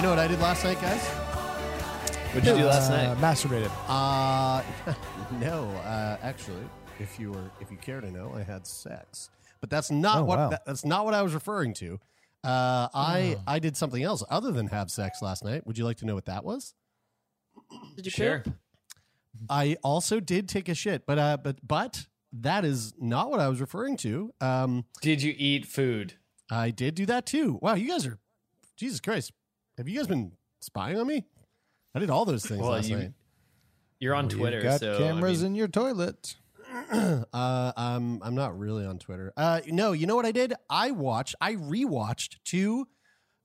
You know what I did last night, guys? What'd you do last night? Uh, masturbated. Uh no, uh, actually, if you were if you care to know, I had sex. But that's not Oh, what wow. that, that's not what I was referring to. Uh, I I did something else other than have sex last night. Would you like to know what that was? Did you Sure. poop? I also did take a shit, but uh, but but that is not what I was referring to. Um, Did you eat food? I did do that too. Wow, you guys are Jesus Christ. Have you guys been spying on me? I did all those things Well, last you- night. You're on You've Twitter, got so cameras I mean, in your toilet. uh, um, I'm not really on Twitter. Uh, no, you know what I did? I watched, I rewatched two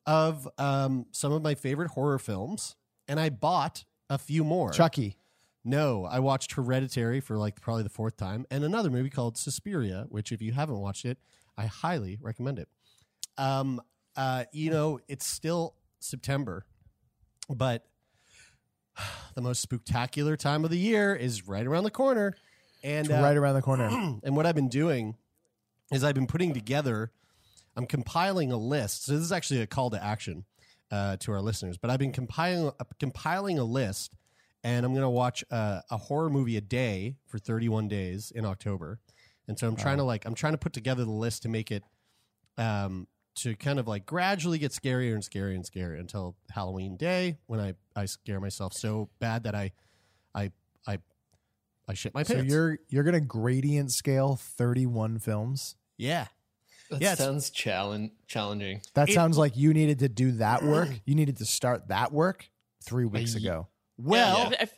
of um, some of my favorite horror films, and I bought a few more. Chucky. No, I watched Hereditary for like probably the fourth time, and another movie called Suspiria, which if you haven't watched it, I highly recommend it. Um, uh, you know, it's still September, but the most spectacular time of the year is right around the corner, and uh, right around the corner. and what I've been doing is I've been putting together, I'm compiling a list. So this is actually a call to action uh, to our listeners. But I've been compiling uh, compiling a list, and I'm going to watch uh, a horror movie a day for 31 days in October. And so I'm trying to like I'm trying to put together the list to make it um, to kind of like gradually get scarier and scarier and scarier until Halloween day when I I scare myself so bad that I I I I shit my pants. so you're you're gonna gradient scale 31 films. yeah. that Yeah, sounds challenge challenging. That It- sounds like you needed to do that work. You needed to start that work three weeks ago. Well, Yeah, if-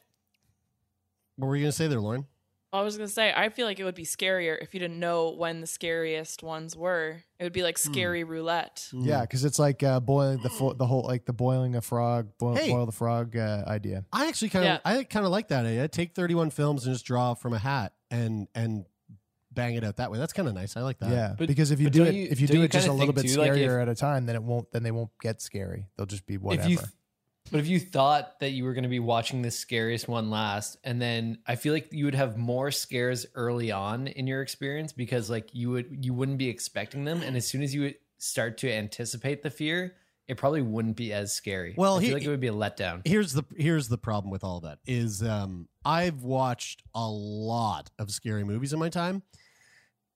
what were you going to say there, Lauren? I was gonna say, I feel like it would be scarier if you didn't know when the scariest ones were. It would be like Hmm. scary roulette. Yeah, because it's like uh, boiling the fo- the whole like the boiling a frog, boil, Hey. boil the frog uh, idea. I actually kind of Yeah. I kind of like that idea. Take 31 films and just draw from a hat and and bang it out that way. That's kind of nice. I like that. yeah, But- because if you do it, you- if you don't you it just a little bit think too, like, scarier if- at a time, then it won't. Then they won't get scary. They'll just be whatever. But if you thought that you were going to be watching the scariest one last, and then I feel like you would have more scares early on in your experience because like you would you wouldn't be expecting them, and as soon as you would start to anticipate the fear, it probably wouldn't be as scary. Well, I feel he- like it would be a letdown. Here's the here's the problem with all that is um I've watched a lot of scary movies in my time.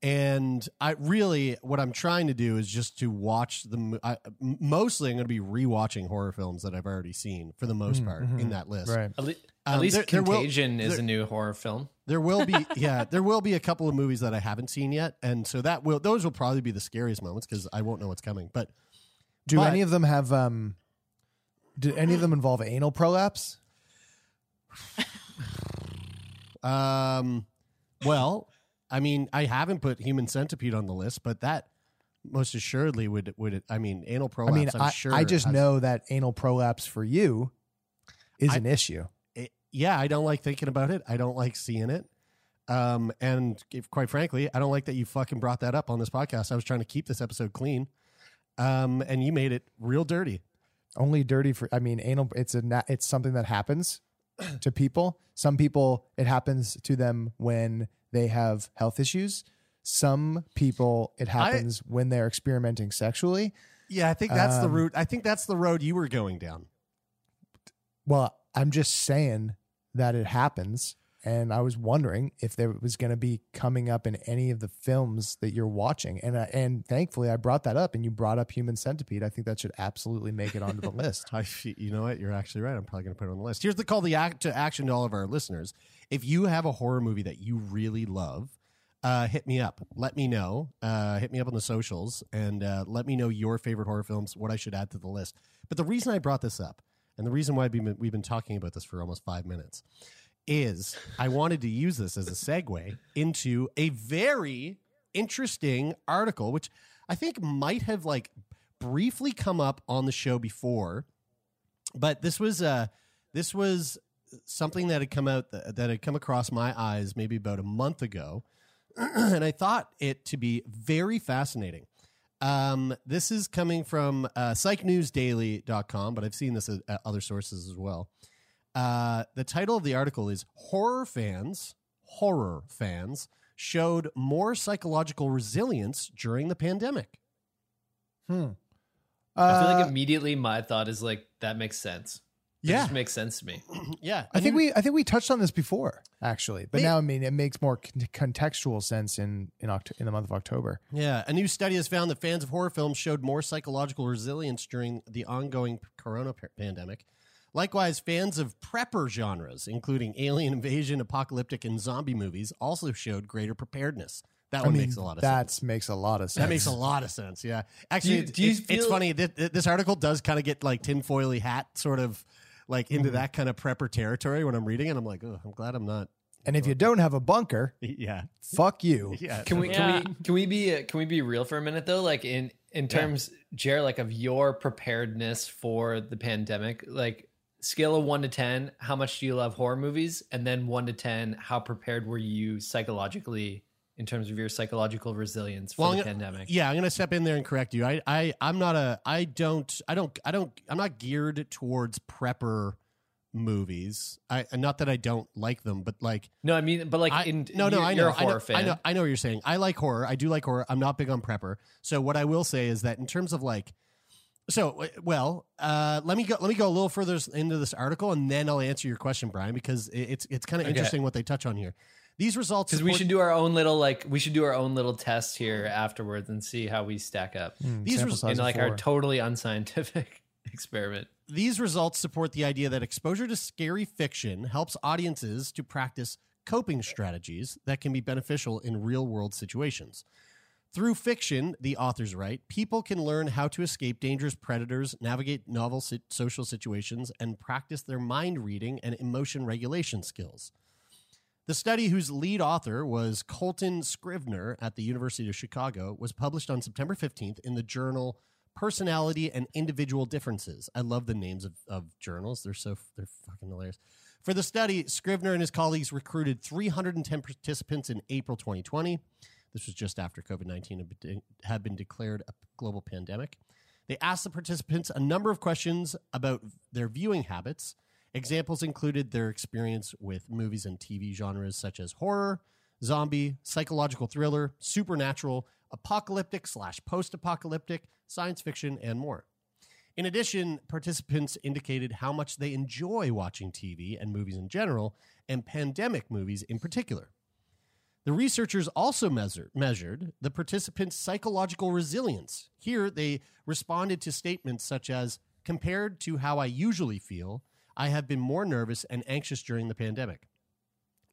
And I really, what I'm trying to do is just to watch the. mo- I, m- mostly, I'm going to be rewatching horror films that I've already seen for the most Mm, part mhm. in that list. right. At, le- Um, at least there- there will- Contagion is there- a new horror film. There will be, yeah, there will be a couple of movies that I haven't seen yet, and so that will those will probably be the scariest moments because I won't know what's coming. But Do but- any of them have um? Do any of them involve anal prolapse? um, well, I mean, I haven't put Human Centipede on the list, but that most assuredly would would. I mean, anal I prolapse. mean, I'm I, sure I just has- know that anal prolapse for you is I- an issue. it- yeah, I don't like thinking about it. I don't like seeing it. Um, and if, quite frankly, I don't like that you fucking brought that up on this podcast. I was trying to keep this episode clean, um, and you made it real dirty. Only dirty for. I mean, anal. It's a. It's something that happens to people. Some people, it happens to them when they have health issues. Some people, it happens when they're experimenting sexually. Yeah, I think that's the Um, route. I think that's the road you were going down. Well, I'm just saying that it happens. and I was wondering if there was going to be coming up in any of the films that you're watching. And and thankfully, I brought that up, and you brought up Human Centipede. I think that should absolutely make it onto the list. I, you know what? You're actually right. I'm probably going to put it on the list. Here's the call the act to action to all of our listeners. If you have a horror movie that you really love, uh, hit me up. Let me know. Uh, hit me up on the socials and uh, let me know your favorite horror films, what I should add to the list. But the reason I brought this up, and the reason why we've been, we've been talking about this for almost five minutes, is I wanted to use this as a segue into a very interesting article, which I think might have like briefly come up on the show before, but this was uh this was something that had come out that had come across my eyes maybe about a month ago, and I thought it to be very fascinating. Um, this is coming from uh, psychnewsdaily.com, but I've seen this at, at other sources as well. Uh, the title of the article is Horror Fans, Horror Fans Showed More Psychological Resilience During the Pandemic. Hmm. I feel like Uh, immediately my thought is like that makes sense. It Yeah. just makes sense to me. yeah. I think we I think we touched on this before actually, but May- now I mean it makes more con- contextual sense in in Oct- in the month of October. Yeah, a new study has found that fans of horror films showed more psychological resilience during the ongoing corona pa- pandemic. Likewise, fans of prepper genres, including alien invasion, apocalyptic, and zombie movies, also showed greater preparedness. That I one mean, makes a lot of that sense. makes a lot of sense. That makes a lot of sense. Yeah, actually, you- do you it's, it's feel- funny. This, this article does kind of get like tinfoily hat sort of like into Mm-hmm. that kind of prepper territory when I'm reading it. I'm like, oh, I'm glad I'm not. And if you don't have a bunker, Yeah, fuck you. yeah. Can we Yeah. can we can we be uh, can we be real for a minute though? Like in in terms, Jer, like of your preparedness for the pandemic, like scale of one to ten, how much do you love horror movies? And then one to ten, how prepared were you psychologically in terms of your psychological resilience for Well, the I'm gonna- pandemic? Yeah, I'm going to step in there and correct you. I, I, I'm not a, I don't, I don't, I don't, I'm not geared towards prepper movies. I, not that I don't like them, but like, No, I mean, but like I, in no, no, you're, I know, a horror I know, fan. I know, I know what you're saying. I like horror. I do like horror. I'm not big on prepper. So what I will say is that in terms of like, so well, uh, let me go. Let me go a little further into this article, and then I'll answer your question, Brian, because it's it's kind of Okay. interesting what they touch on here. These results because we should do our own little like we should do our own little test here afterwards and see how we stack up Mm, These results in of like our totally unscientific experiment. These results support the idea that exposure to scary fiction helps audiences to practice coping strategies that can be beneficial in real world situations. Through fiction, the authors write, people can learn how to escape dangerous predators, navigate novel si- social situations, and practice their mind reading and emotion regulation skills. The study, whose lead author was Coltan Scrivner at the University of Chicago, was published on September 15th in the journal Personality and Individual Differences. I love the names of, of journals. They're so they're fucking hilarious. For the study, Scrivener and his colleagues recruited 310 participants in April 2020. This was just after COVID 19 had been- had been declared a global pandemic. They asked the participants a number of questions about their viewing habits. Examples included their experience with movies and TV genres such as horror, zombie, psychological thriller, supernatural, apocalyptic slash post apocalyptic, science fiction, and more. In addition, participants indicated how much they enjoy watching TV and movies in general, and pandemic movies in particular. The researchers also measure, measured the participants' psychological resilience. Here, they responded to statements such as Compared to how I usually feel, I have been more nervous and anxious during the pandemic.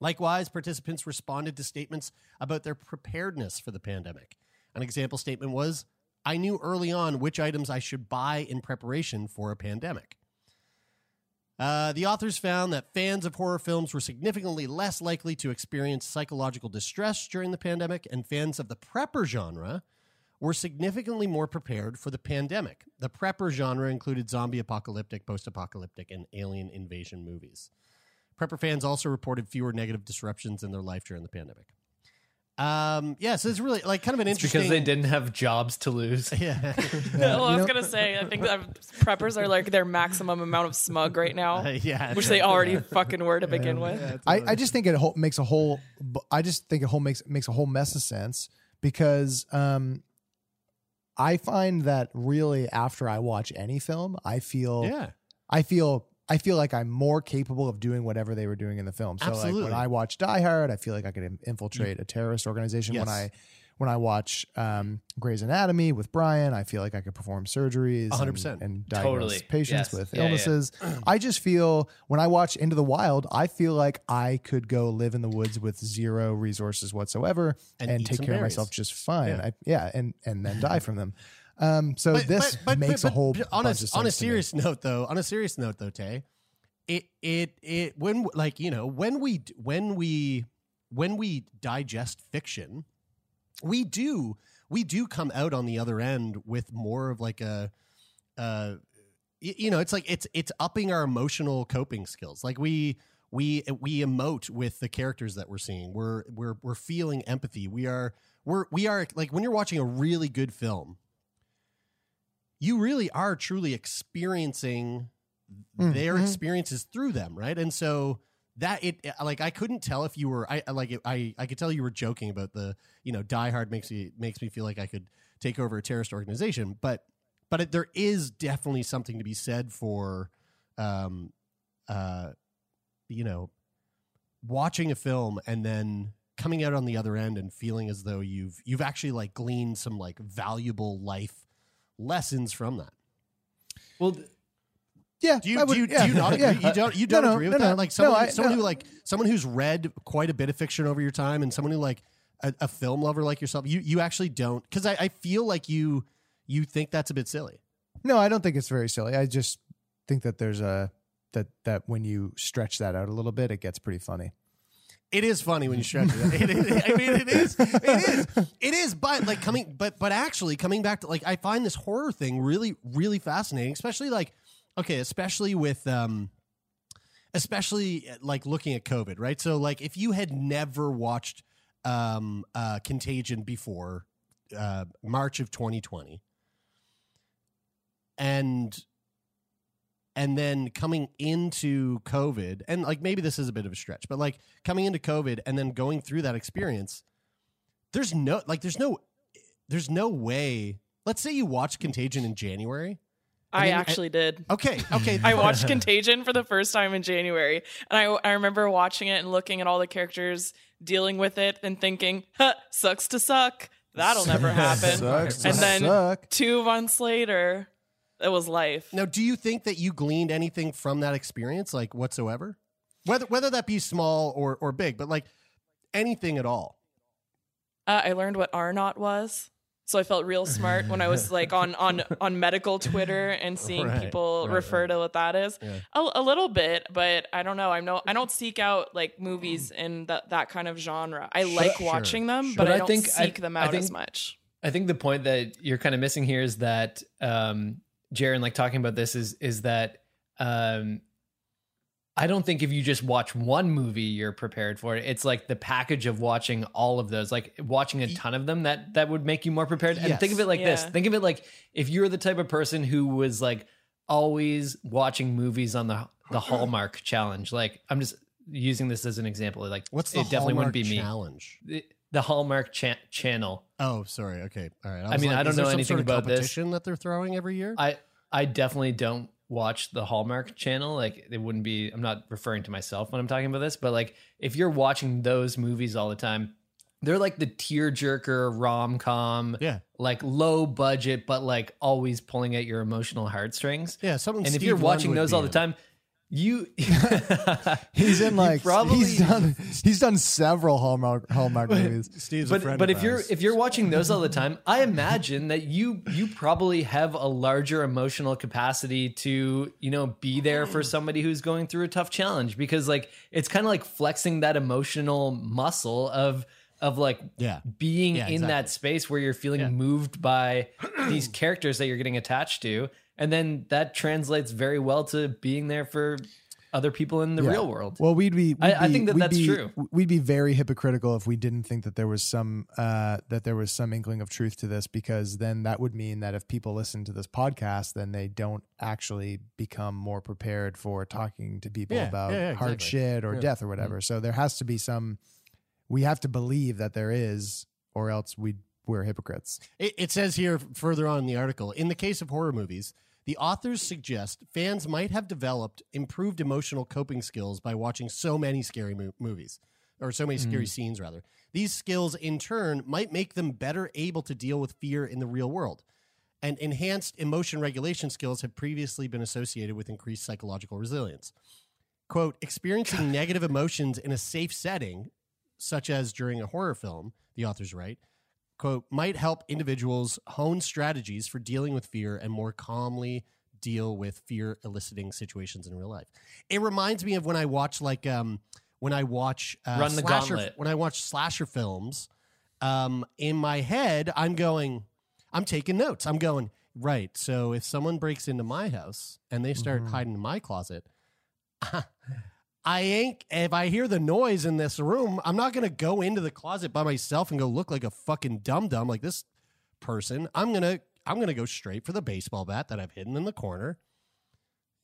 Likewise, participants responded to statements about their preparedness for the pandemic. An example statement was I knew early on which items I should buy in preparation for a pandemic. Uh, the authors found that fans of horror films were significantly less likely to experience psychological distress during the pandemic, and fans of the prepper genre were significantly more prepared for the pandemic. The prepper genre included zombie apocalyptic, post apocalyptic, and alien invasion movies. Prepper fans also reported fewer negative disruptions in their life during the pandemic. Um, yeah, so it's really like kind of an It's interesting. because they didn't have jobs to lose. Yeah. well, I was gonna say, I think that preppers are like their maximum amount of smug right now, yeah. which they already fucking were to begin with. I, I just think it whole, makes a whole. I just think it whole makes makes a whole mess of sense because um, I find that really after I watch any film, I feel Yeah. I feel I feel like I'm more capable of doing whatever they were doing in the film. So like when I watch Die Hard, I feel like I could in- infiltrate mm. a terrorist organization. When I when I watch um, Grey's Anatomy with Brian, I feel like I could perform surgeries, 100%. and, and diagnose Totally. patients Yes. with Yeah, yeah. illnesses. I just feel when I watch Into the Wild, I feel like I could go live in the woods with zero resources whatsoever And and, take care of myself just fine. Yeah. I, yeah, and and then die from them. Um, so this makes a whole on a on a sense to me. serious note though on a serious note though tay it it it when like you know when we when we when we digest fiction we do we do come out on the other end with more of like a uh you know it's like it's it's upping our emotional coping skills. Like we we we emote with the characters that we're seeing. We're we're we're feeling empathy. We are we're we are like when you're watching a really good film you really are truly experiencing Mm, their mhm. experiences through them right? And so that it like i couldn't tell if you were i I- like it, i i could tell you were joking about the you know die hard makes me makes me feel like i could take over a terrorist organization but but it, there is definitely something to be said for um uh you know watching a film and then coming out on the other end and feeling as though you've you've actually like gleaned some like valuable life lessons from that. Well, th- Yeah, do you, would- do, you yeah, do you not agree? yeah. You don't you don't no, agree with no, that? Like someone, I- someone who like someone who's read quite a bit of fiction over your time, and someone who like a, a film lover like yourself. You you actually don't because I, I feel like you you think that's a bit silly. No, I don't think it's very silly. I just think that there's a that that when you stretch that out a little bit, it gets pretty funny. It is funny when you stretch it. it, is- I mean, it is. It is. It is. But like coming, but but actually coming back to like, I find this horror thing really really fascinating, especially like, okay, especially with um, especially uh, like looking at COVID, right? So like, if you had never watched um uh Contagion before uh March of 2020, and and then coming into COVID, and like maybe this is a bit of a stretch, but like coming into COVID and then going through that experience, there's no like there's no there's no way. Let's say you watch Contagion in January. And I then- actually did. Okay, okay. I watched Contagion for the first time in January, and I I remember watching it and looking at all the characters dealing with it and thinking, huh, "Sucks to suck." That'll never happen. Sucks to and then suck. two months later, it was life. Now, do you think that you gleaned anything from that experience, like whatsoever, whether whether that be small or or big, but like anything at all? Uh, I learned what R naught was. So I felt real smart when I was like on on on medical Twitter and seeing Right, people right, refer right. to what that is. Yeah. A, a little bit, but I don't know. I'm no I don't seek out like movies in that that kind of genre. I like Sure, watching them, sure. but, But I, I don't think- I- seek them out think- as much. I think the point that you're kind of missing here is that um Jaron like talking about this is is that um I don't think if you just watch one movie you're prepared for it. It's like the package of watching all of those, like watching a ton of them that that would make you more prepared. And Yes. think of it like this. Think of it like if you're the type of person who was like always watching movies on the the Hallmark challenge. Like I'm just using this as an example. Like What's the it definitely Hallmark wouldn't be me. challenge? The, the Hallmark cha- channel. Oh, sorry. Okay, all right. I was mean, like, I don't know anything sort of about this. competition that they're throwing every year. I I definitely don't watch the Hallmark channel. Like it wouldn't be I'm not referring to myself when I'm talking about this, but like if you're watching those movies all the time, they're like the tearjerker rom-com, yeah, like low budget but like always pulling at your emotional heartstrings. yeah. Something. And if you're watching those all the time, you He's in like probably he's done he's done several Hallmark Hallmark movies. Steve's a but friend but of if you're if you're watching those all the time, I imagine that you you probably have a larger emotional capacity to you know be there for somebody who's going through a tough challenge because like it's kind of like flexing that emotional muscle of of like Yeah. being Yeah, in that space where you're feeling moved by these characters that you're getting attached to and then that translates very well to being there for other people in the Yeah. real world. Well, we'd be. We'd I- I think that we'd that's be- true. We'd be very hypocritical if we didn't think that there was some uh, that there was some inkling of truth to this, because then that would mean that if people listen to this podcast, then they don't actually become more prepared for talking to people Yeah, about yeah, yeah, hard exactly. shit or Yeah. death or whatever. So there has to be some. We have to believe that there is, or else we we're hypocrites. It, it says here further on in the article in the case of horror movies, The authors suggest fans might have developed improved emotional coping skills by watching so many scary mo- movies, or so many scary mm. scenes, rather. These skills, in turn, might make them better able to deal with fear in the real world. And enhanced emotion regulation skills have previously been associated with increased psychological resilience. Quote, experiencing negative emotions in a safe setting, such as during a horror film, the authors write, quote, might help individuals hone strategies for dealing with fear and more calmly deal with fear eliciting situations in real life. It reminds me of when I watch like um when I watch uh, Run the slasher, Gauntlet. when I watch slasher films, um, in my head I'm going, I'm taking notes. I'm going, right. So if someone breaks into my house and they start Mhm. hiding in my closet, I ain't if I hear the noise in this room, I'm not gonna go into the closet by myself and go look like a fucking dum dum like this person. I'm gonna I'm gonna go straight for the baseball bat that I've hidden in the corner.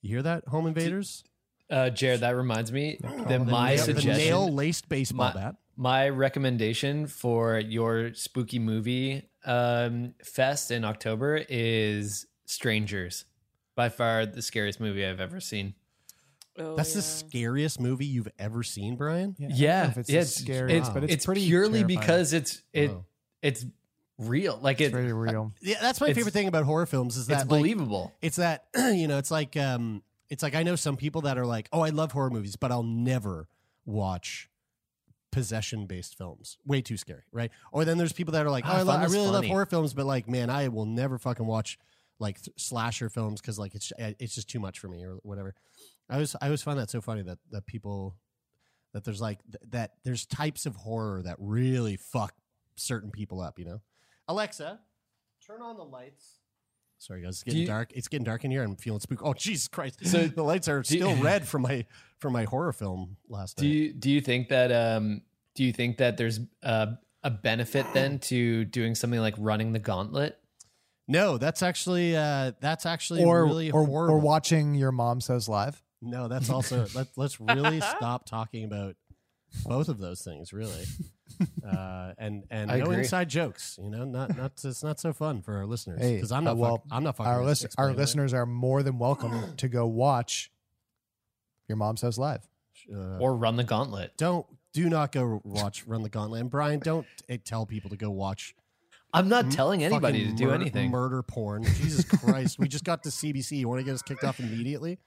You hear that, home invaders? Uh, Jared, that reminds me that my nail- suggestion, nail laced baseball my, bat. my recommendation for your spooky movie um, fest in October is Strangers. By far the scariest movie I've ever seen. Oh, That's yeah. the scariest movie you've ever seen, Brian. Yeah, I don't Yeah, know if it's yeah, the it's scariest, but it's, pretty purely terrifying. because it's it Wow. it's real. Like it's it, very real. Yeah, that's my It's- favorite thing about horror films is that it's like, believable. it's that you know it's like um it's like i know some people that are like oh i love horror movies but i'll never watch possession based films way too scary right or then there's people that are like oh Ah, I, lo- fun I is really love horror films but like man i will never fucking watch like th- slasher films because like it's it's just too much for me or whatever i was i always find that so funny that that people that there's like th- that there's types of horror that really fuck certain people up you know alexa turn on the lights Sorry, guys. It's getting you- dark. It's getting dark in here. I'm feeling spook. Oh, Jesus Christ! So- the lights are do you- still red from my from my horror film last Do night. you do you think that um do you think that there's a, a benefit then to doing something like running the gauntlet? no, that's actually uh, that's actually Or really or, horrible. or watching your mom says live. No, that's also let, let's really stop talking about both of those things. Really, uh, and and I no agree. inside jokes. You know, not not it's not so fun for our listeners Hey, because I'm uh, not well, fuck, I'm not fucking Our ex- list, our explaining listeners are more than welcome to go watch your mom says live. Uh, Or run the gauntlet? don't do not go watch Run the Gauntlet. And Brian, don't eh, tell people to go watch I'm not telling anybody to do mur- anything. Murder porn. Jesus Christ. we just got to CBC. You want to get us kicked off immediately?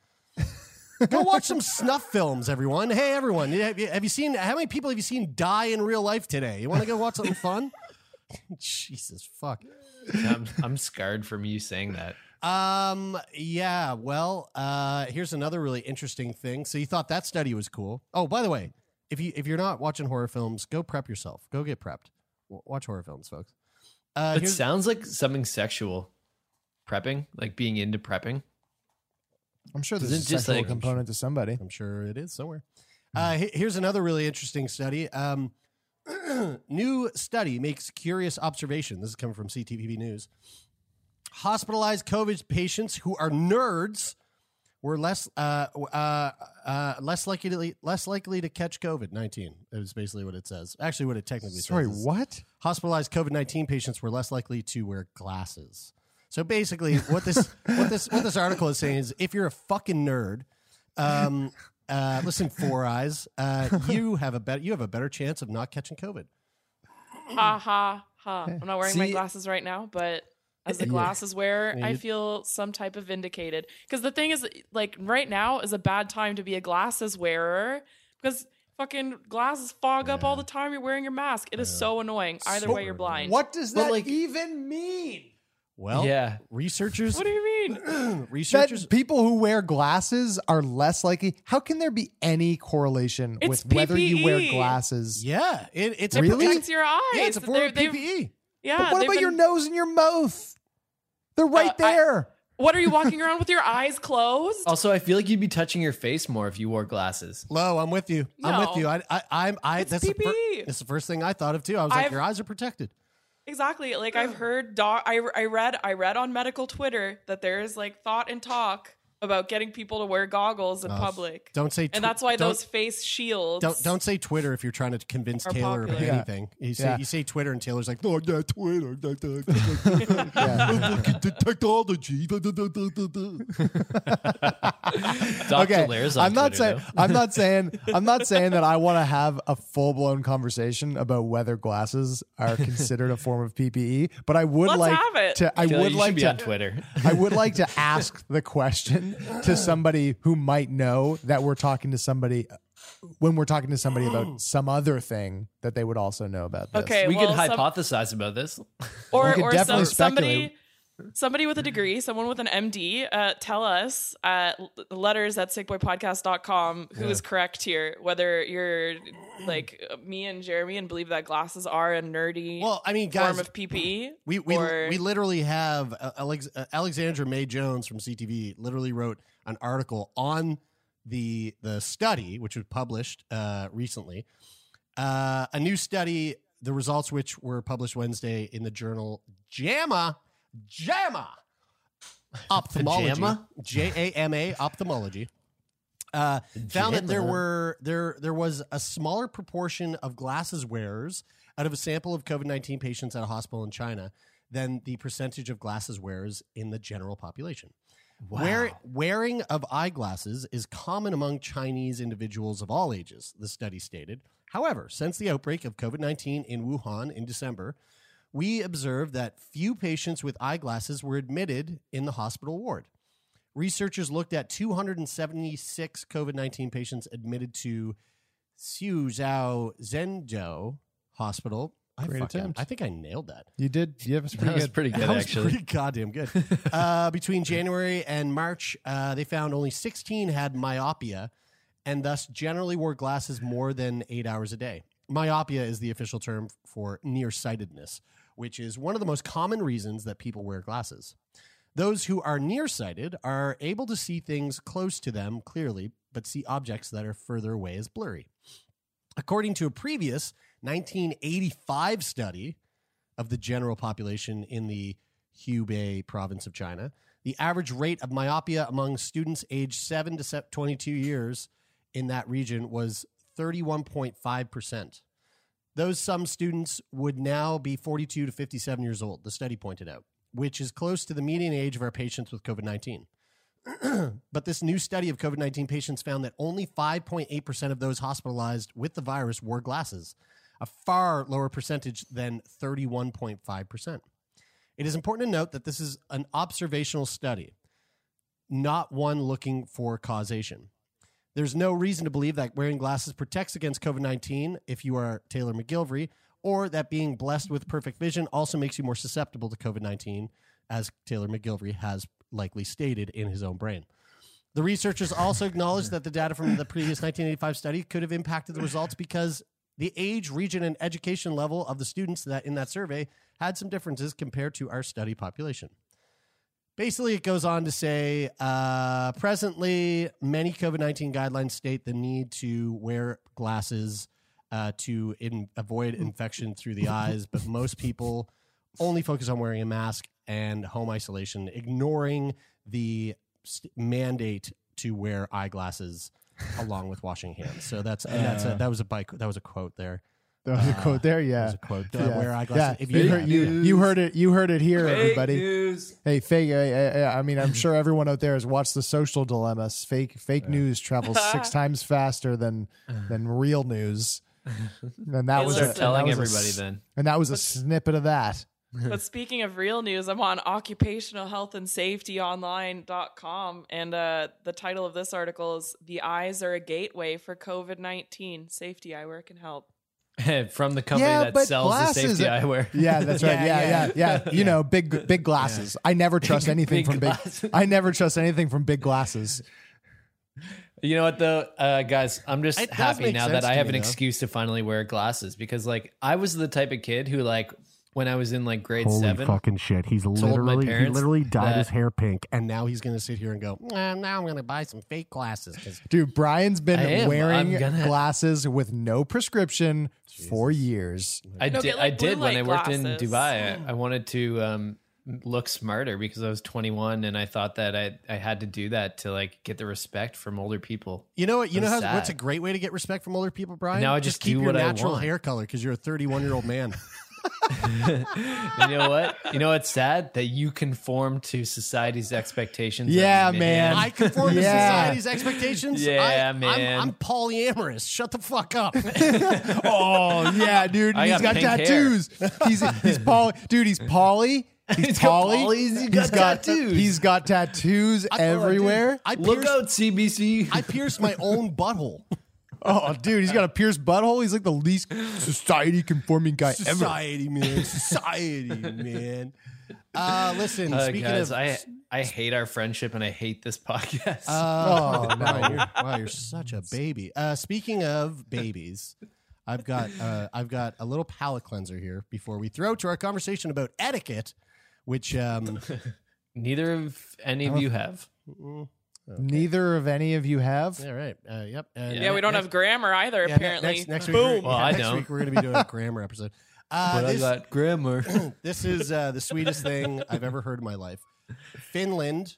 Go watch some snuff films, everyone. Hey, everyone. Have you, have you seen, how many people have you seen die in real life today? You want to go watch something fun? Jesus fuck. I'm, I'm scarred from you saying that. Um, yeah, well, uh, here's another really interesting thing. So you thought that study was cool. Oh, by the way, if you, if you're not watching horror films, go prep yourself. Go get prepped. W- Watch horror films, folks. Uh, It sounds like something sexual. Prepping, like being into prepping. I'm sure there's a just sexual like- component to somebody. I'm sure it is somewhere. Uh, he- here's another really interesting study. Um, new study makes curious observation. This is coming from CTV News. Hospitalized COVID patients who are nerds were less uh, uh, uh, less likely to, less likely to catch COVID nineteen. Is basically what it says. Actually, what it technically Sorry, says. is what? hospitalized COVID nineteen patients were less likely to wear glasses. So basically, what this what this what this article is saying is, if you're a fucking nerd, um, uh, listen, Four Eyes, uh, you have a better you have a better chance of not catching COVID. Ha ha ha. I'm not wearing my glasses right now, but as the glasses wearer, Yeah, I feel some type of vindicated. Because the thing is, like, right now is a bad time to be a glasses wearer because fucking glasses fog up all the time. You're wearing your mask. It is so annoying. Either way, you're blind. What does that like- even mean? Well, Yeah. researchers What do you mean? researchers That people who wear glasses are less likely. How can there be any correlation It's with whether you wear glasses? yeah, it, it's It Really? protects your eyes. Yeah, it's a form They're- of PPE. Yeah. but what they've about your nose and your mouth? They're right Uh, I- there. What are you walking around with your eyes closed? Also, I feel like you'd be touching your face more if you wore glasses. Lo, I'm with you. I'm with you. I, I, I'm. I. It's that's the, fir- PPE. that's the first thing I thought of too. I was like, I've- your eyes are protected. Exactly. Like I've heard doc I I read I read on medical Twitter that there is like thought and talk about getting people to wear goggles in Oh, public. Don't say, and that's why those face shields. Don't don't say Twitter if you're trying to convince Are Taylor of popular. anything. You say Yeah. you say Twitter and Taylor's like, oh yeah, Twitter, Yeah. technology. da, da, da, da, da, da." Dr. Lair's on I'm not Twitter, saying. I'm not saying I'm not saying that I want to have a full blown conversation about whether glasses are considered a form of PPE, but I would Let's like have it. to I Kelly, would like to on Twitter. I would like to ask the question to somebody who might know that we're talking to somebody when we're talking to somebody about some other thing that they would also know about this. Okay, we well, could some- hypothesize about this. or We could or definitely some, somebody speculate. Somebody with a degree someone with an md uh, tell us at letters at sickboypodcast.com who is correct here whether you're like me and jeremy and believe that glasses are a nerdy Well, I mean, guys, form of ppe we we, or- we literally have uh, Alex, uh, Alexandra Mae Jones from CTV literally wrote an article on the the study which was published uh, recently. Uh, a new study, the results which were published Wednesday in the journal JAMA JAMA Ophthalmology JAMA? J A M A Ophthalmology uh, found that there were there there was a smaller proportion of glasses wearers out of a sample of COVID nineteen patients at a hospital in China than the percentage of glasses wearers in the general population. Wear, wearing of eyeglasses is common among Chinese individuals of all ages, the study stated. However, since the outbreak of COVID 19 in Wuhan in December, we observed that few patients with eyeglasses were admitted in the hospital ward. Researchers looked at 276 COVID 19 patients admitted to Suzhou Zhenzhou Hospital. I, Great fucking- attempt. I think I nailed that. You did. Yeah, it was That pretty was good. pretty good, That was actually. pretty goddamn good. uh, between January and March, uh, they found only 16 had myopia and thus generally wore glasses more than eight hours a day. Myopia is the official term for nearsightedness, which is one of the most common reasons that people wear glasses. Those who are nearsighted are able to see things close to them clearly, but see objects that are further away as blurry. According to a previous 1985 study, of the general population in the Hubei province of China. The average rate of myopia among students aged 7 to 22 years in that region was 31.5%. Those some students would now be 42 to 57 years old, the study pointed out, which is close to the median age of our patients with COVID 19. but this new study of COVID 19 patients found that only 5.8% of those hospitalized with the virus wore glasses, a far lower percentage than 31.5%. It is important to note that this is an observational study, not one looking for causation. There's no reason to believe that wearing glasses protects against COVID 19 if you are Taylor MacGillivary, or that being blessed with perfect vision also makes you more susceptible to COVID 19, as Taylor MacGillivary has likely stated in his own brain. The researchers also acknowledged that the data from the previous 1985 study could have impacted the results because the age, region, and education level of the students that in that survey had some differences compared to our study population. Basically, it goes on to say uh, presently, many COVID 19 guidelines state the need to wear glasses uh, to in, avoid infection through the eyes, but most people only focus on wearing a mask and home isolation, ignoring the st- mandate to wear eyeglasses along with washing hands. So that's and that's a, that was a bike that was a quote there. There was a quote there. That Yeah. was a quote. Uh, Yeah. Wear eyeglasses. Yeah. If you, you, heard, you, you heard it. You heard it here, everybody. news. Hey, fake. I, I, I mean, I'm sure everyone out there has watched the Social Dilemmas. Fake, fake news travels six times faster than than real news. And that was a, Telling that was everybody s- then. And that was a snippet of that. but speaking of real news, I'm on occupational health and And uh, the title of this article is The Eyes Are a Gateway for COVID 19. Safety eyewear can help. From the company Yeah, that but sells the safety are- eyewear. Yeah, that's right. Yeah, yeah, yeah. You know, big, big glasses. I never trust anything big from big. glasses. I never trust anything from big glasses. You know what though, uh, guys? I'm just It happy now that I have an though. excuse to finally wear glasses because, like, I was the type of kid who, like, when I was in like grade seven, Fucking shit! He's literally- he literally dyed his hair pink, and now he's going to sit here and go. "Nah, now I'm going to buy some fake glasses because Dude, Brian's been am. wearing gonna- glasses with no prescription for years. I No, did. get, like, I did blue when I light worked in. Dubai. I, I wanted to um, look smarter because I was 21 and I thought that I I had to do that to like get the respect from older people. You know what? You know That's how, what's a great way to get respect from older people, Brian? Now I just keep do your what I natural want. hair color because you're a 31 year old man. you know what? You know what's sad that you conform to society's expectations. Yeah, man. I conform to Yeah. society's expectations. Yeah, I, I'm- man. I'm, polyamorous. Shut the fuck up. Oh yeah, dude. I He's got got, pink hair. tattoos. He's he's poly. Dude, he's poly. He's, He's got poly. polys, he's got tattoos. He's got tattoos oh, everywhere. I Look pierced, out, CBC. I pierced my own butthole. Oh, dude, he's got a pierced butthole. He's like the least society conforming guy ever. Society, man. Society, man. Uh, listen, Uh, speaking guys, of. I I hate our friendship and I hate this podcast. Uh, Oh, wow, no. you're, wow, you're such a baby. Uh, speaking of babies, I've got uh, I've got a little palate cleanser here before we throw to our conversation about etiquette, which um, Neither of any of you have. Neither of any of you have. all right, uh, yep. Uh, Yeah, we don't have grammar either. yeah, apparently, next, next week, boom. we're- Well, I next don't. week we're going to be doing a grammar episode. Uh, But I this, got grammar. this is uh, the sweetest thing I've ever heard in my life. Finland,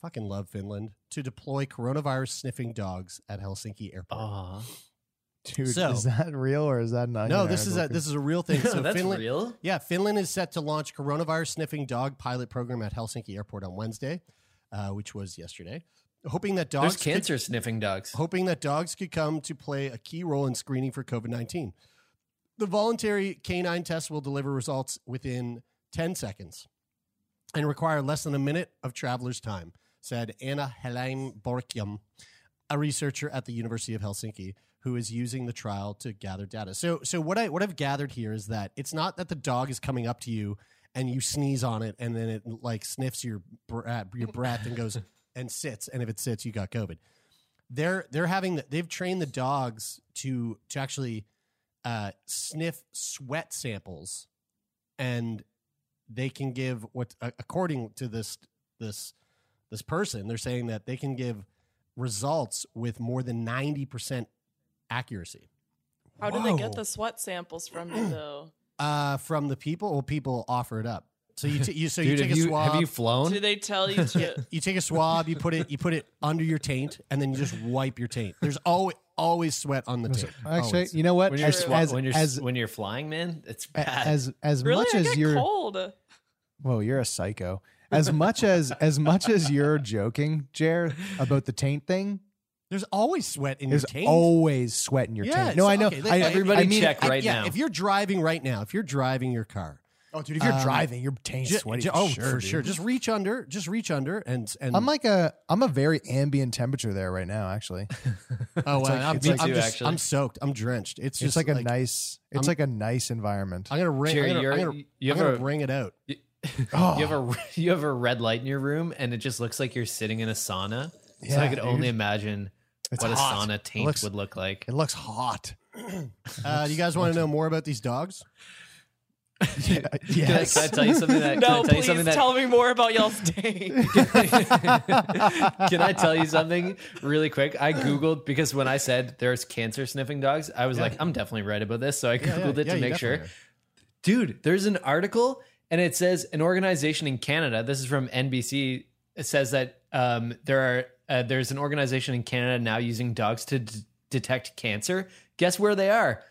fucking love Finland, to deploy coronavirus sniffing dogs at Helsinki Airport. Aw. Dude, So- is that real or is that not? no, this is a this is a real thing. So That's Finland, real. Yeah, Finland is set to launch coronavirus sniffing dog pilot program at Helsinki Airport on Wednesday, uh, which was yesterday. Hoping that dogs There's could- cancer sniffing dogs. hoping that dogs could come to play a key role in screening for COVID 19. The voluntary canine test will deliver results within 10 seconds and require less than a minute of travelers' time, said Anna Helene Borkium, a researcher at the University of Helsinki who is using the trial to gather data. So, so what I what I've gathered here is that it's not that the dog is coming up to you and you sneeze on it and then it like sniffs your breath, your breath and goes and sits, and if it sits, you got COVID. They're they're having the, they've trained the dogs to to actually uh, sniff sweat samples, and they can give what uh, according to this this this person they're saying that they can give results with more than ninety percent accuracy. How do they get the sweat samples from you though? Uh, from the people. Well, people offer it up. So you, t- you so you take have a you, swab. have you flown? Do they tell you to? you take a swab, you put it, you put it under your taint, and then you just wipe your taint. There's always always sweat on the taint. Actually, Always. you know what? when you're, As, swa- as, when, you're, as, when you're flying, man, it's bad. as as really, much I as get you're cold. Whoa, you're a psycho. As much as as much as you're joking, Jer, about the taint thing, There's always sweat in your there's taint. always sweat in your Yeah, taint. No, so- I know. okay, I, Everybody I mean, check I- right yeah, now. if you're driving right now, if you're driving your car, Oh, dude, if you're Um, driving, your taint's ju- sweaty. ju- oh, sure, for dude. sure. Just reach under, just reach under, and and I'm like a I'm a very ambient temperature there right now. Actually, oh, it's wow, like- I'm, it's I'm like- just, actually. I'm soaked, I'm drenched. It's it's just like a nice. It's I'm- like a nice environment. I'm gonna ring. Jerry, I'm gonna, you're- I'm gonna, you I'm have gonna a- bring it out. Oh. You have a you have a red light in your room, and it just looks like you're sitting in a sauna. so Yeah, I could dude. only imagine It's what hot. a sauna taint looks- would look like. It looks hot. Uh, do you guys want to know more about these dogs? Can, I, yes. can I tell you something that? No, can I tell you please something that? tell me more about y'all's date. can I tell you something really quick? I googled because when I said there's cancer sniffing dogs, I was like, I'm definitely right about this. So I Yeah, yeah, googled it to you make sure. definitely Dude, there's an article and it says an organization in Canada. This is from NBC. It says that um, there are uh, there's an organization in Canada now using dogs to d- detect cancer. Guess where they are?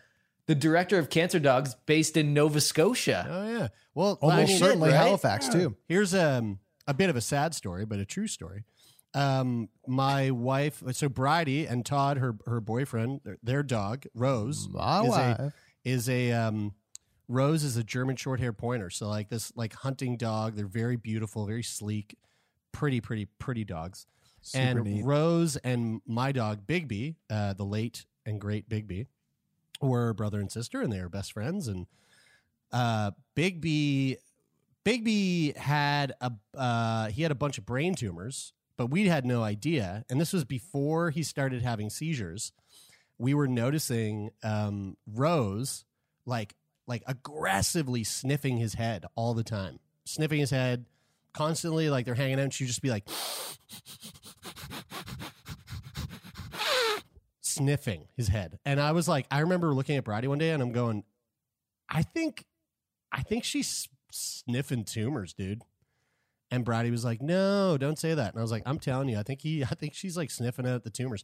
The director of cancer dogs, based in Nova Scotia. Oh yeah. Well, Almost I mean, certainly right? Halifax too. Here's um, a bit of a sad story, but a true story. Um, my wife, so Bridie and Todd, her her boyfriend, their, their dog Rose, My is wife. a is a um, Rose is a German short hair pointer. So like this like hunting dog. They're very beautiful, very sleek, pretty, pretty, pretty dogs. Super and neat. Rose and my dog Bigby, uh, the late and great Bigby, were brother and sister, and they were best friends. And uh, Bigby, Bigby had a uh, he had a bunch of brain tumors, but we had no idea. And this was before he started having seizures. We were noticing um, Rose like like aggressively sniffing his head all the time, sniffing his head constantly. Like they're hanging out, and she'd just be like sniffing his head. And I was like, I remember looking at Brady one day and I'm going, I think, I think she's sniffing tumors, dude. And Brady was like, "No, don't say that." And I was like, "I'm telling you, I think he, I think she's like sniffing at the tumors."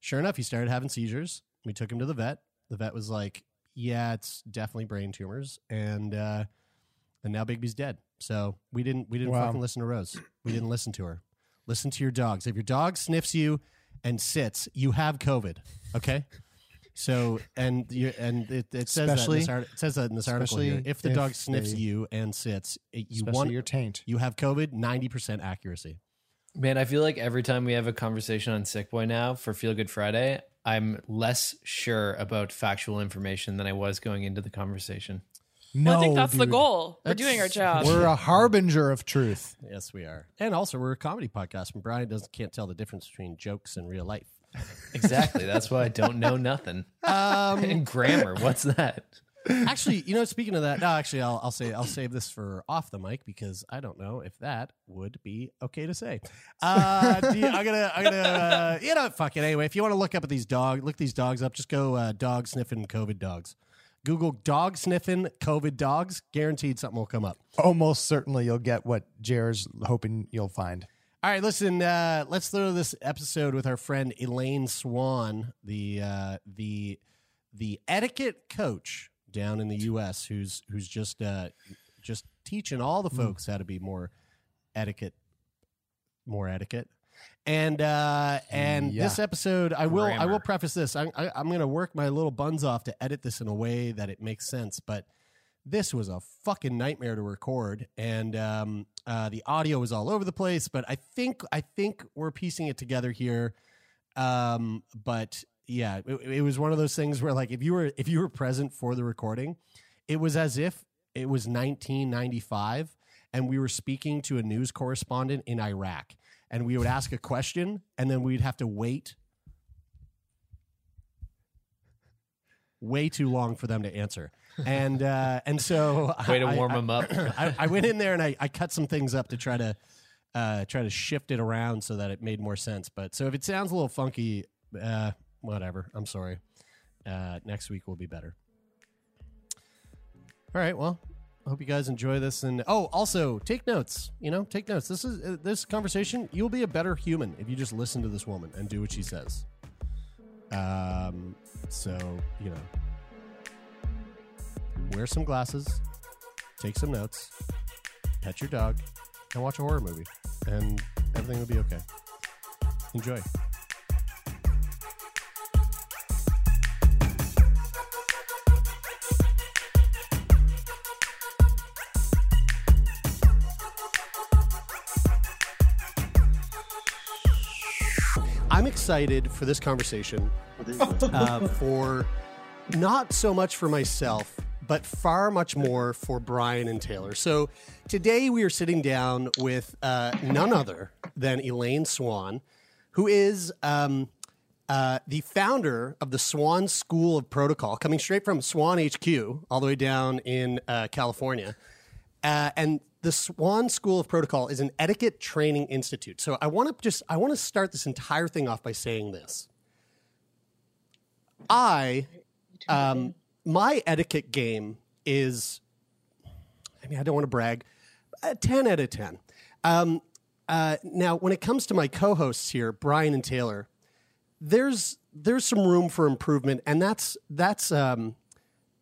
Sure enough, he started having seizures. We took him to the vet. The vet was like, "Yeah, it's definitely brain tumors," and uh, and now Bigby's dead. So we didn't we didn't Wow. fucking listen to Rose. We didn't listen to her. Listen to your dogs. If your dog sniffs you and sits, you have COVID. Okay. So and you and it, it says Especially- that in this art, it says that in this article here. If the if dog sniffs they- you and sits, it, you want your taint. you have COVID. Ninety percent accuracy. Man, I feel like every time we have a conversation on Sick Boy now for Feel Good Friday, I'm less sure about factual information than I was going into the conversation. No, well, I think that's the dude. goal. We're doing our job. We're a harbinger of truth. Yes, we are. And also, we're a comedy podcast, and Brian doesn't can't tell the difference between jokes and real life. Exactly. That's why I don't know nothing. Um, and grammar, what's that? actually, you know, speaking of that, no, actually, I'll, I'll say I'll save this for off the mic because I don't know if that would be okay to say. Uh, you- I'm gonna, I'm gonna, uh, you know, fuck it. Anyway, if you want to look up at these dog, look these dogs up. Just go uh, dog sniffing COVID dogs. Google dog sniffing COVID dogs. Guaranteed something will come up. Almost certainly you'll get what Jer's hoping you'll find. All right, listen. Uh, let's throw this episode with our friend Elaine Swann, the uh, the the etiquette coach down in the U.S. who's who's just uh, just teaching all the folks how to be more etiquette, more etiquette. And uh, and Yeah. this episode, I will I will preface this. I, I, I'm going to work my little buns off to edit this in a way that it makes sense, but this was a fucking nightmare to record and um, uh, the audio was all over the place but i think i think we're piecing it together here um, but yeah it, it was one of those things where like if you were if you were present for the recording it was as if it was 1995 and we were speaking to a news correspondent in iraq and we would ask a question and then we'd have to wait way too long for them to answer and uh, and so Way to I- warm I- 'em up. I, I went in there and I, I cut some things up to try to uh, try to shift it around so that it made more sense. But so if it sounds a little funky, uh, whatever. I'm sorry. Uh, next week will be better. All right. Well, hope you guys enjoy this. And oh, also take notes. You know, take notes. This is uh, this conversation. You'll be a better human if you just listen to this woman and do what she says. Um. So you know wear some glasses, take some notes, pet your dog, and watch a horror movie, and everything will be okay. Enjoy. Excited for this conversation uh, for not so much for myself, but far much more for Brian and Taylor. So today we are sitting down with uh, none other than Elaine Swann, who is um, uh, the founder of the Swann School of Protocol, coming straight from Swann HQ all the way down in uh, California. Uh, and the Swann School of Protocol is an etiquette training institute. So I want to just I want to start this entire thing off by saying this. I, um, my etiquette game is, I mean, I don't want to brag, a 10 out of 10. Um, uh, now, when it comes to my co hosts here, Brian and Taylor, there's there's some room for improvement, and that's that's um,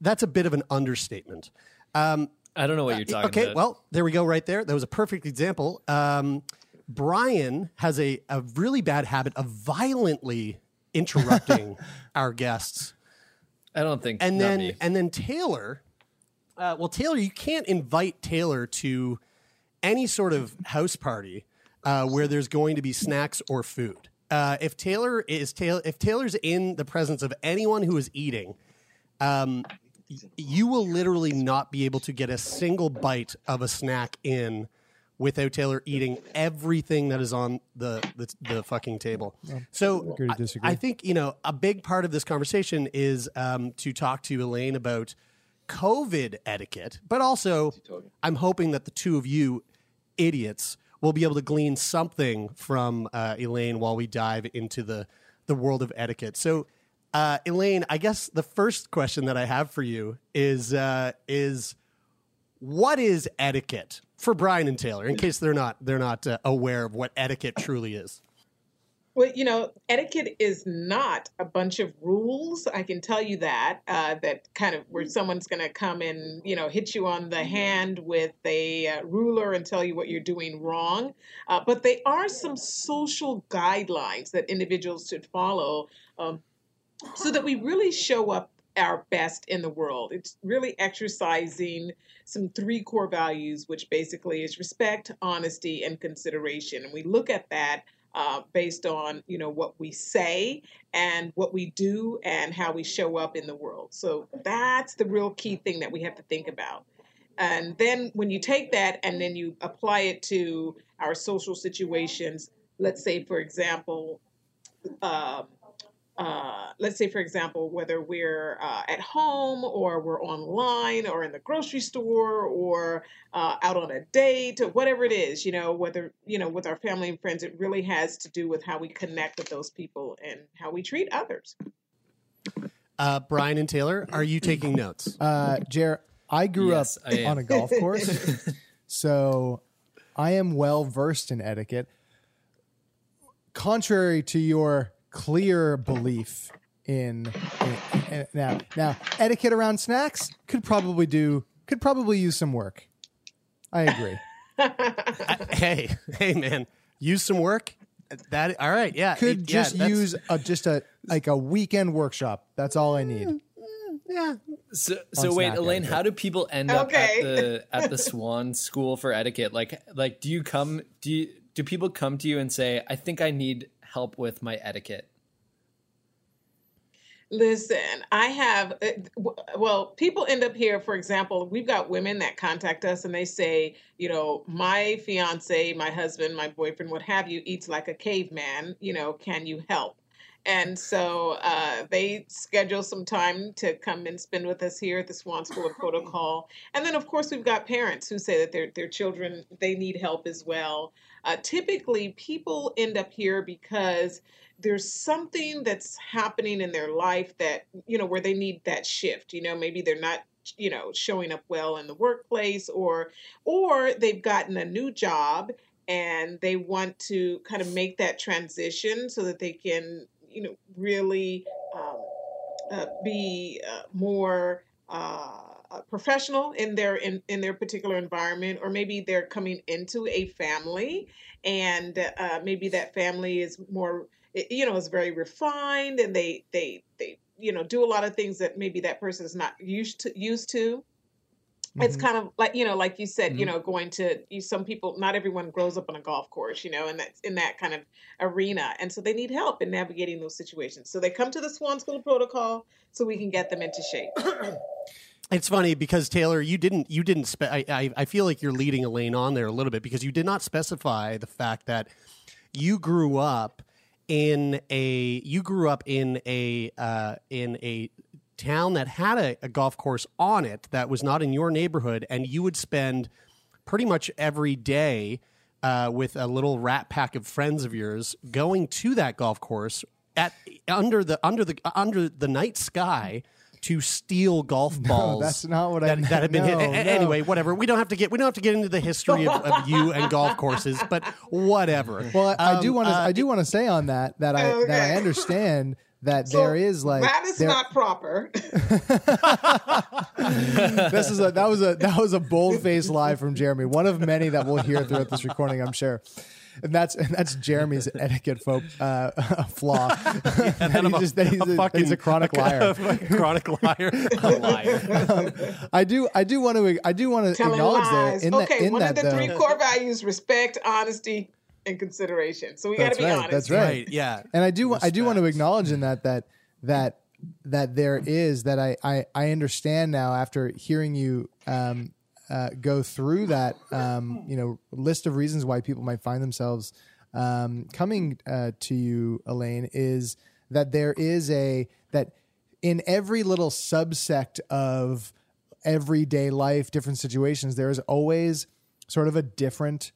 that's a bit of an understatement. Um, I don't know what you're talking okay, about. Okay, well, there we go, right there. That was a perfect example. Um, Brian has a, a really bad habit of violently interrupting our guests, I don't think. and then me. and then Taylor. Uh, well, Taylor, you can't invite Taylor to any sort of house party uh, where there's going to be snacks or food. Uh, if Taylor is Taylor, if Taylor's in the presence of anyone who is eating, um, you will literally not be able to get a single bite of a snack in without Taylor eating everything that is on the the, the fucking table. So agree to I- I think you know a big part of this conversation is um, to talk to Elaine about COVID etiquette, but also I'm hoping that the two of you idiots will be able to glean something from uh, Elaine while we dive into the the world of etiquette. So, uh, Elaine, I guess the first question that I have for you is uh, is what is etiquette for Brian and Taylor, in case they're not they're not uh, aware of what etiquette truly is? Well, you know, etiquette is not a bunch of rules. I can tell you that. Uh, that kind of where someone's going to come and you know hit you on the hand with a uh, ruler and tell you what you're doing wrong. Uh, but they are some social guidelines that individuals should follow, um, so that we really show up our best in the world. It's really exercising some three core values, which basically is respect, honesty, and consideration. And we look at that uh, based on you know what we say and what we do and how we show up in the world. So that's the real key thing that we have to think about. And then when you take that and then you apply it to our social situations, let's say for example. Um, uh, let's say, for example, whether we're uh, at home or we're online or in the grocery store or uh, out on a date or whatever it is, you know, whether, you know, with our family and friends, it really has to do with how we connect with those people and how we treat others. Uh, Brian and Taylor, are you taking notes? Uh, Jer, I grew Yes, up I on a golf course, so I am well versed in etiquette. Contrary to your clear belief in, in- in- now, now etiquette around snacks could probably do could probably use some work. I agree. hey, hey, man, use some work. That all right? Yeah, Could yeah, just that's- use a just a like a weekend workshop. That's all I need. Yeah. So, so wait, Elaine, etiquette. how do people end up Okay. at the at the Swann School for Etiquette? Like, like, do you come? Do you do people come to you and say, "I think I need help with my etiquette"? Listen, I have, uh, well, people end up here, for example, we've got women that contact us and they say, you know, my fiance, my husband, my boyfriend, what have you, eats like a caveman. You know, can you help? And so uh, they schedule some time to come and spend with us here at the Swann School of Protocol. And then, of course, we've got parents who say that their, their children, they need help as well. Uh, typically, people end up here because there's something that's happening in their life that, you know, where they need that shift. You know, maybe they're not you know showing up well in the workplace or or they've gotten a new job and they want to kind of make that transition so that they can you know really um, uh, be uh, more uh, professional in their in, in their particular environment or maybe they're coming into a family and uh, maybe that family is more you know is very refined and they they they you know do a lot of things that maybe that person is not used to used to. It's kind of like you know like you said you know going to you, some people not everyone grows up on a golf course you know and that's in that kind of arena and so they need help in navigating those situations. So they come to the Swann school of protocol so we can get them into shape It's funny because Taylor, you didn't you didn't spe- I, I I feel like you're leading Elaine on there a little bit because you did not specify the fact that you grew up in a you grew up in a uh, in a town that had a, a golf course on it that was not in your neighborhood, and you would spend pretty much every day uh, with a little rat pack of friends of yours going to that golf course at under the under the under the night sky to steal golf balls. No, that's not what I that, that have been meant. hit. No, Anyway, whatever. We don't have to get we don't have to get into the history of, of you and golf courses, but whatever. Well, I, I do Um, want to. uh, I do want to say on that that I that I understand that there is like that is there- not proper this is a that was a that was a bold faced lie from Jeremie. One of many that we'll hear throughout this recording, I'm sure. And that's and that's Jeremie's etiquette faux, uh, flaw. that, I'm he's a- just, that he's, a a, that he's a chronic liar. a fucking chronic liar. A liar. Um, I do I do want to I do want to telling acknowledge lies there in okay that in one that of the though. three core values respect honesty and consideration so we got That's to be right, honest that's right. right. Yeah. and I do I do want to acknowledge in that that that that there is that I I, I understand now after hearing you um, uh, go through that um, you know list of reasons why people might find themselves um, coming uh, to you, Elaine, is that there is a that in every little subsect of everyday life, different situations, there is always sort of a different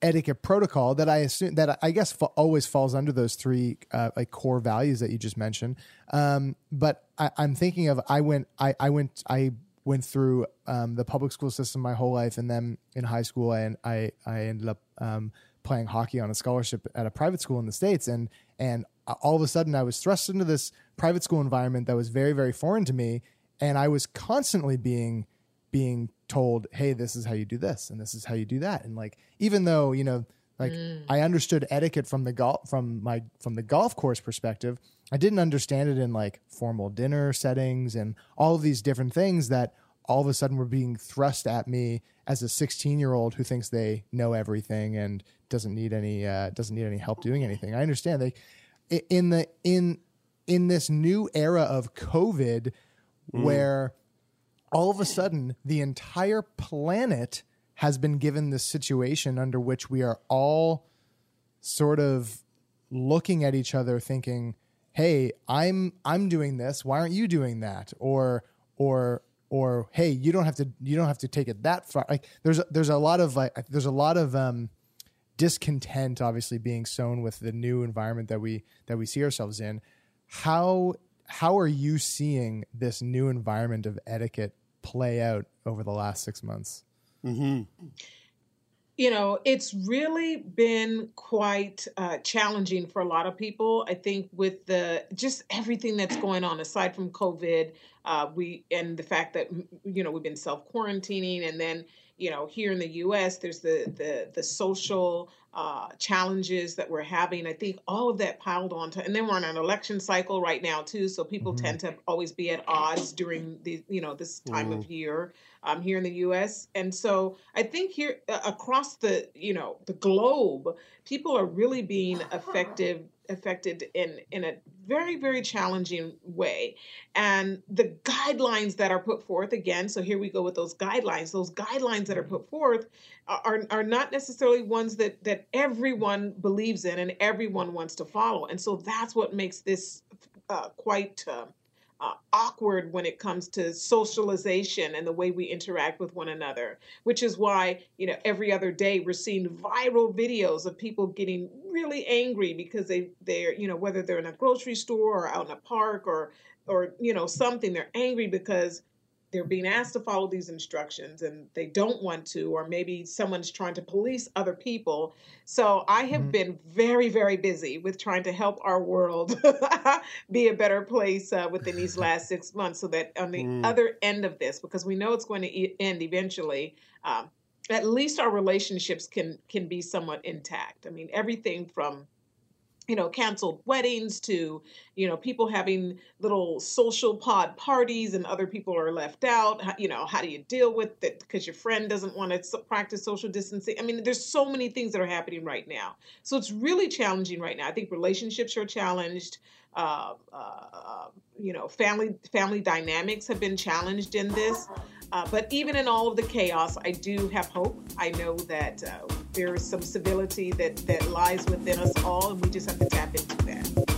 etiquette protocol that I assume that I guess fa- always falls under those three uh, like core values that you just mentioned. Um, but I, I'm thinking of I went I, I went I went through um, the public school system my whole life, and then in high school, I I, I ended up um, playing hockey on a scholarship at a private school in the states, and and all of a sudden I was thrust into this private school environment that was very very foreign to me, and I was constantly being being told, "Hey, this is how you do this, and this is how you do that," and like even though you know like Mm. I understood etiquette from the golf from my from the golf course perspective. I didn't understand it in like formal dinner settings and all of these different things that all of a sudden were being thrust at me as a 16 year old who thinks they know everything and doesn't need any uh, doesn't need any help doing anything. I understand they in the in in this new era of COVID where all of a sudden the entire planet has been given this situation under which we are all sort of looking at each other thinking hey i'm i'm doing this. Why aren't you doing that? Or or or hey you don't have to you don't have to take it that far. Like there's a, there's a lot of like there's a lot of um discontent obviously being sown with the new environment that we that we see ourselves in. How how are you seeing this new environment of etiquette play out over the last six months? Mm-hmm. You know, it's really been quite uh, challenging for a lot of people. I think with the just everything that's going on aside from COVID, uh, we and the fact that you know we've been self quarantining, and then you know here in the U.S. there's the the the social uh, challenges that we're having. I think all of that piled onto, and then we're on an election cycle right now too. So people Mhm. tend to always be at odds during the you know this time of year um, here in the U.S. And so I think here uh, across the you know the globe, people are really being affected affected in in a very very challenging way. And the guidelines that are put forth again. So here we go with those guidelines. Those guidelines that are put forth are are not necessarily ones that that everyone believes in and everyone wants to follow. And so that's what makes this uh, quite. Uh, uh, awkward when it comes to socialization and the way we interact with one another which is why you know every other day we're seeing viral videos of people getting really angry because they they're you know whether they're in a grocery store or out in a park or or you know something they're angry because they're being asked to follow these instructions and they don't want to or maybe someone's trying to police other people. So i have been very very busy with trying to help our world be a better place uh, within these last six months so that on the Mm. other end of this because we know it's going to e- end eventually um, at least our relationships can can be somewhat intact. I mean everything from you know canceled weddings to you know people having little social pod parties and other people are left out. You know how do you deal with it? Because your friend doesn't want to practice social distancing. I mean there's so many things that are happening right now. So it's really challenging right now. I think relationships are challenged uh, uh, you know family family dynamics have been challenged in this. Uh, but even in all of the chaos, I do have hope. I know that uh, there is some civility that, that lies within us all, and we just have to tap into that.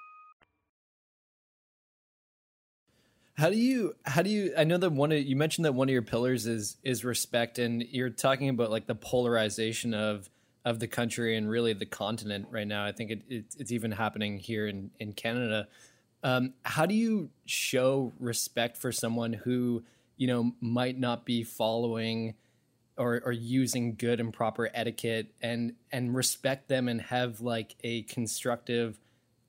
How do you how do you I know that one of you mentioned that one of your pillars is is respect and you're talking about like the polarization of of the country and really the continent right now. I think it, it it's even happening here in in Canada. Um, how do you show respect for someone who you know might not be following or or using good and proper etiquette and and respect them and have like a constructive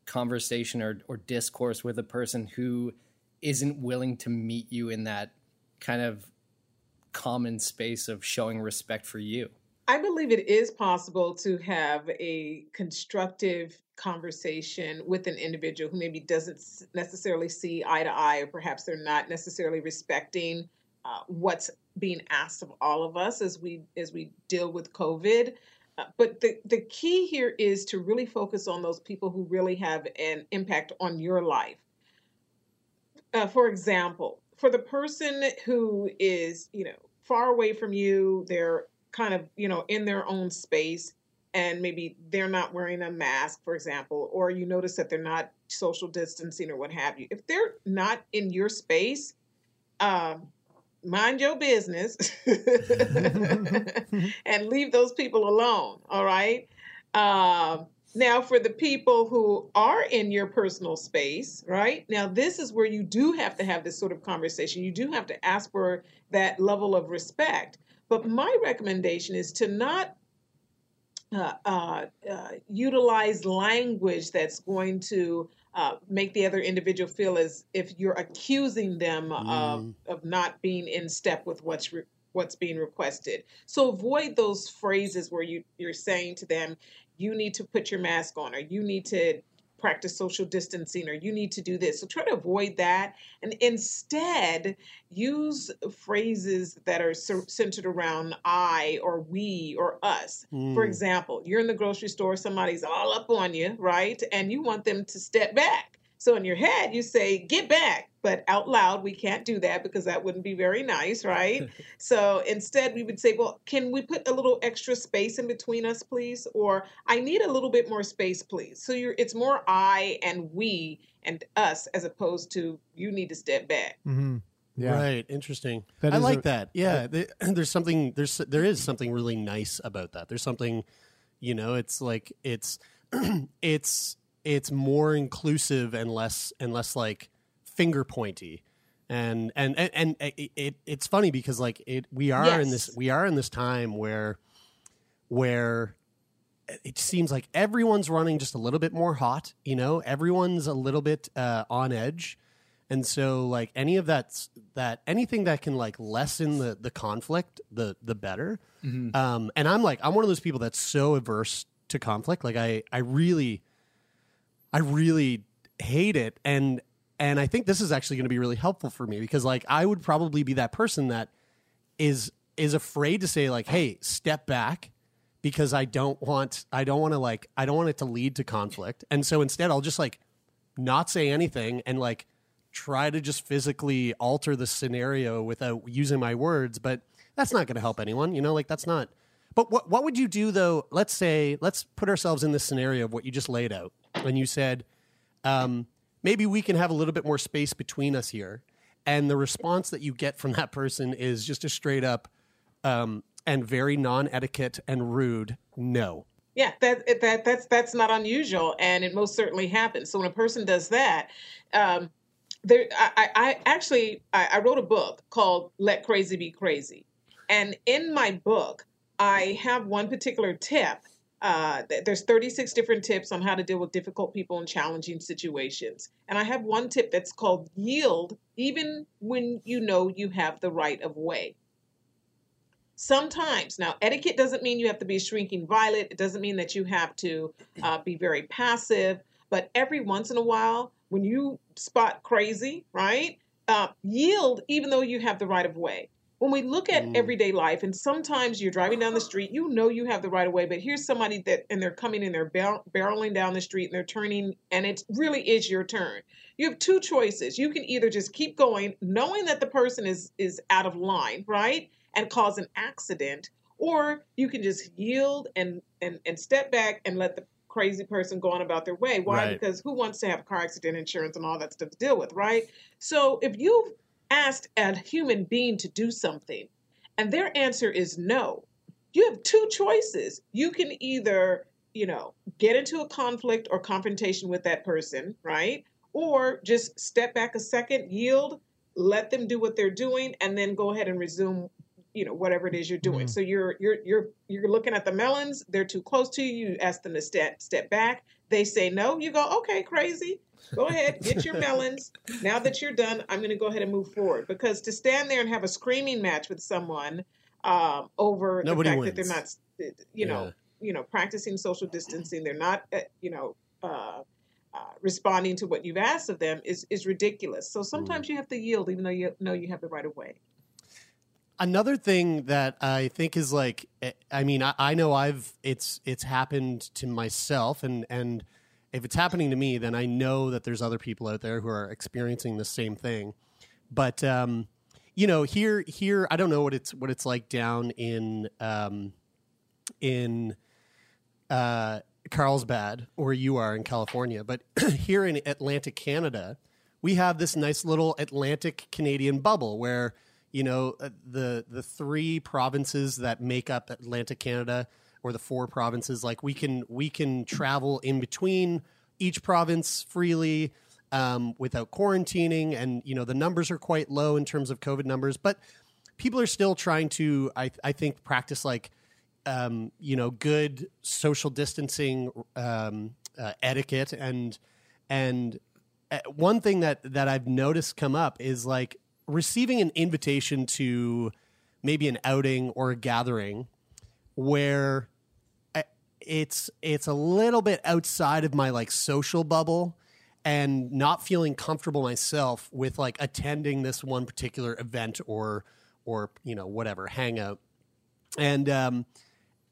conversation or or discourse with a person who isn't willing to meet you in that kind of common space of showing respect for you. I believe it is possible to have a constructive conversation with an individual who maybe doesn't necessarily see eye to eye, or perhaps they're not necessarily respecting uh, what's being asked of all of us as we as we deal with COVID. Uh, but the, the key here is to really focus on those people who really have an impact on your life. Uh, for example, for the person who is, you know, far away from you, they're kind of, you know, in their own space, and maybe they're not wearing a mask, for example, or you notice that they're not social distancing or what have you. If they're not in your space, um, mind your business and leave those people alone. All right. Um, now, for the people who are in your personal space, right? Now, this is where you do have to have this sort of conversation. You do have to ask for that level of respect. But my recommendation is to not uh, uh, uh, utilize language that's going to uh, make the other individual feel as if you're accusing them of, of not being in step with what's re- what's being requested. So avoid those phrases where you you're saying to them, "You need to put your mask on," or "You need to practice social distancing," or "You need to do this." So try to avoid that, and instead use phrases that are centered around "I" or "we" or "us." For Mm. example, you're in the grocery store, somebody's all up on you, right? And you want them to step back. So in your head, you say, get back. But out loud, we can't do that because that wouldn't be very nice, right? so instead, we would say, well, can we put a little extra space in between us, please? Or I need a little bit more space, please. So you're, it's more I and we and us as opposed to you need to step back. Mm-hmm. Yeah. Right. Interesting. That I like a- that. Yeah. th- there's something. There's there is something really nice about that. There's something. You know, it's like it's it's it's more inclusive and less and less like finger pointy. And and and, and it, it it's funny because like it we are in this we are in this time where where it seems like everyone's running just a little bit more hot you know? Everyone's a little bit uh, on edge. And so like any of that that anything that can like lessen the the conflict the the better. Mhm. um and i'm like i'm one of those people that's so averse to conflict. Like i i really i really hate it and and i think this is actually going to be really helpful for me because like i would probably be that person that is is afraid to say like hey step back because i don't want i don't want to like i don't want it to lead to conflict. And so instead i'll just like not say anything and like try to just physically alter the scenario without using my words but that's not going to help anyone you know like that's not but what what would you do though? Let's say let's put ourselves in this scenario of what you just laid out and you said um, maybe we can have a little bit more space between us here and the response that you get from that person is just a straight up um, and very non etiquette and rude no Yeah, that that that's that's not unusual, and it most certainly happens. So when a person does that, um, there, I, I actually I, I wrote a book called "Let Crazy Be Crazy," and in my book I have one particular tip. Uh, th- there's 36 different tips on how to deal with difficult people in challenging situations, and I have one tip that's called "Yield," even when you know you have the right of way. Sometimes, now etiquette doesn't mean you have to be a shrinking violet. It doesn't mean that you have to uh, be very passive. But every once in a while, when you spot crazy, right, uh, yield even though you have the right of way. When we look at Mm. everyday life, and sometimes you're driving down the street, you know you have the right of way, but here's somebody that, and they're coming and they're bar- barreling down the street and they're turning, and it really is your turn. You have two choices. You can either just keep going, knowing that the person is is out of line, right, and cause an accident, or you can just yield and and and step back and let the crazy person go on about their way. Why? Right. Because who wants to have car accident insurance and all that stuff to deal with, right? So if you've asked a human being to do something and their answer is no, you have two choices. You can either, you know, get into a conflict or confrontation with that person, right? Or just step back a second, yield, let them do what they're doing, and then go ahead and resume, you know, whatever it is you're doing. Mm-hmm. So you're you're you're you're looking at the melons, they're too close to you, you ask them to step step back. They say no, you go, okay, crazy. Go ahead, get your melons. Now that you're done, I'm going to go ahead and move forward. Because to stand there and have a screaming match with someone um, over Nobody the fact that they're not, you know, Yeah. you know, practicing social distancing, they're not, uh, you know, uh, uh, responding to what you've asked of them is is ridiculous. So sometimes you have to yield, even though you know you have the right of way. another thing that I think is like, eh, I mean, I, I know I've it's it's happened to myself, and and if it's happening to me, then I know that there's other people out there who are experiencing the same thing. But um, you know, here here I don't know what it's what it's like down in um, in uh, Carlsbad, where you are in California, but here in Atlantic Canada, we have this nice little Atlantic Canadian bubble where you know uh, the the three provinces that make up Atlantic Canada or the four provinces like we can we can travel in between each province freely um, without quarantining. And you know the numbers are quite low in terms of covid numbers but people are still trying to i, I think practice like um, you know good social distancing um, uh, etiquette. And and uh, one thing that that I've noticed come up is like receiving an invitation to maybe an outing or a gathering where it's it's a little bit outside of my like social bubble and not feeling comfortable myself with like attending this one particular event or or you know whatever hangout and um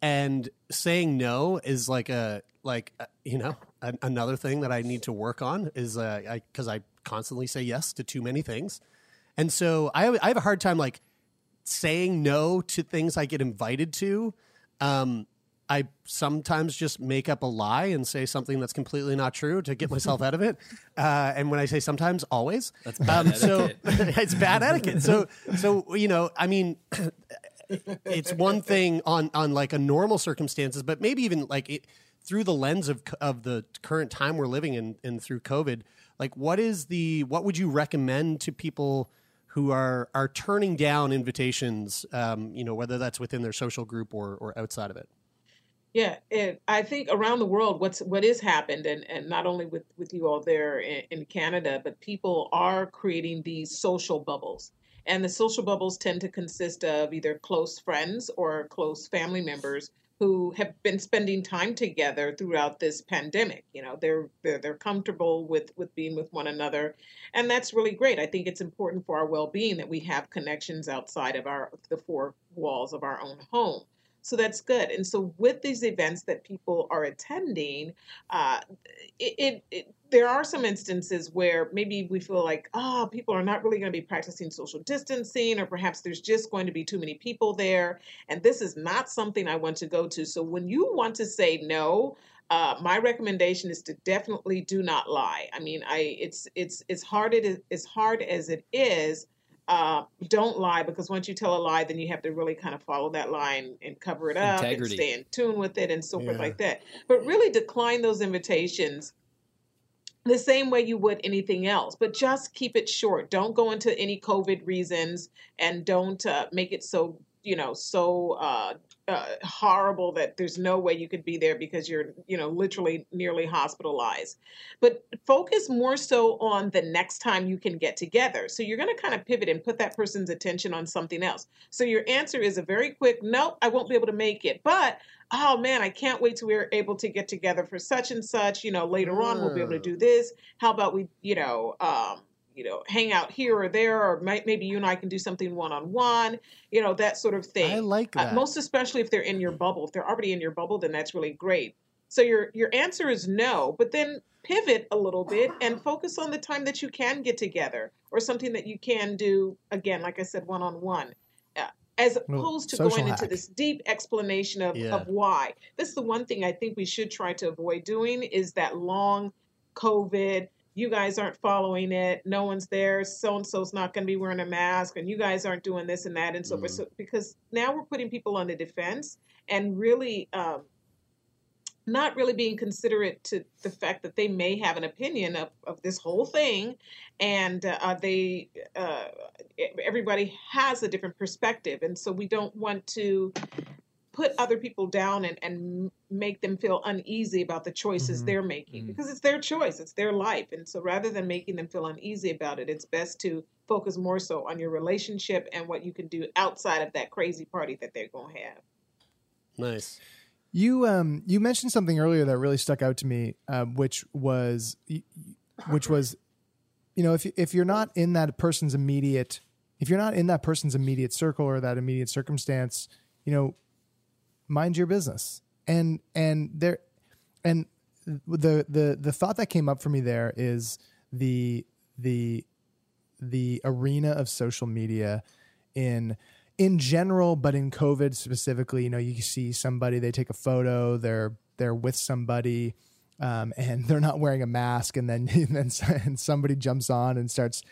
and saying no is like a like uh, you know another thing that I need to work on is uh, I because I constantly say yes to too many things, and so I I have a hard time like saying no to things I get invited to. Um, I sometimes just make up a lie and say something that's completely not true to get myself out of it. Uh, and when I say sometimes, always. That's bad um, so it's bad etiquette. So so you know, I mean, it's one thing on on like a normal circumstances, but maybe even like it through the lens of of the current time we're living in and through COVID. Like, what is the what would you recommend to people? Who are are turning down invitations, um, you know, whether that's within their social group or, or outside of it. Yeah, and I think around the world, what's what has happened, and, and not only with, with you all there in, in Canada, but people are creating these social bubbles. And the social bubbles tend to consist of either close friends or close family members who have been spending time together throughout this pandemic. You know, they're they're, they're comfortable with with being with one another, and that's really great. I think it's important for our well-being that we have connections outside of our the four walls of our own home. So that's good. And so with these events that people are attending, uh, it, it, it there are some instances where maybe we feel like, oh, people are not really going to be practicing social distancing, or perhaps there's just going to be too many people there, and this is not something I want to go to. So when you want to say no, uh, my recommendation is to definitely do not lie. I mean, I it's it's it's hard it is as hard as it is. Uh, don't lie because once you tell a lie, then you have to really kind of follow that line and cover it up Integrity. and stay in tune with it and so forth Yeah. like that. But really decline those invitations the same way you would anything else, but just keep it short. Don't go into any COVID reasons and don't uh, make it so, you know, so uh, uh, horrible that there's no way you could be there because you're, you know, literally nearly hospitalized. But focus more so on the next time you can get together. So you're going to kind of pivot and put that person's attention on something else. So your answer is a very quick, nope, I won't be able to make it. But oh man, I can't wait till we're able to get together for such and such. You know, later on we'll be able to do this. How about we, you know, um, you know, hang out here or there, or might, maybe you and I can do something one on one. You know, that sort of thing. I like Uh, most especially if they're in your bubble. If they're already in your bubble, then that's really great. So your your answer is no, but then pivot a little bit and focus on the time that you can get together or something that you can do again, like I said, one on one. As opposed to going into this deep explanation of, Yeah. of why. This is the one thing I think we should try to avoid doing is that long COVID. You guys aren't following it. No one's there. So and so's not going to be wearing a mask, and you guys aren't doing this and that, and so forth. So, because now we're putting people on the defense and really um, not really being considerate to the fact that they may have an opinion of, of this whole thing and uh, they uh, everybody has a different perspective and so we don't want to put other people down and, and make them feel uneasy about the choices Mhm. they're making because it's their choice it's their life and so rather than making them feel uneasy about it it's best to focus more so on your relationship and what you can do outside of that crazy party that they're going to have Nice. You um you mentioned something earlier that really stuck out to me, um, which was which was, you know, if if you're not in that person's immediate if you're not in that person's immediate circle or that immediate circumstance, you know, mind your business. And and there and the the the thought that came up for me there is the the the arena of social media in in general, but in COVID specifically, you know, you see somebody, they take a photo, they're they're with somebody, um, and they're not wearing a mask, and then and then and somebody jumps on and starts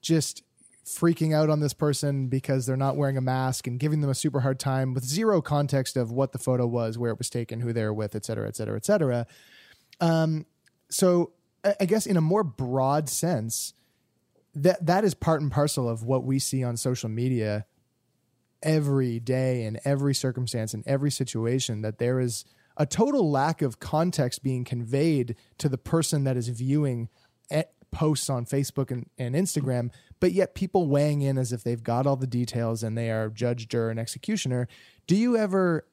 just freaking out on this person because they're not wearing a mask and giving them a super hard time with zero context of what the photo was, where it was taken, who they were with, et cetera, et cetera, et cetera. Um, so I guess in a more broad sense, that that is part and parcel of what we see on social media every day in every circumstance in every situation that there is a total lack of context being conveyed to the person that is viewing posts on Facebook and, and Instagram, but yet people weighing in as if they've got all the details and they are judge, juror, and executioner. Do you ever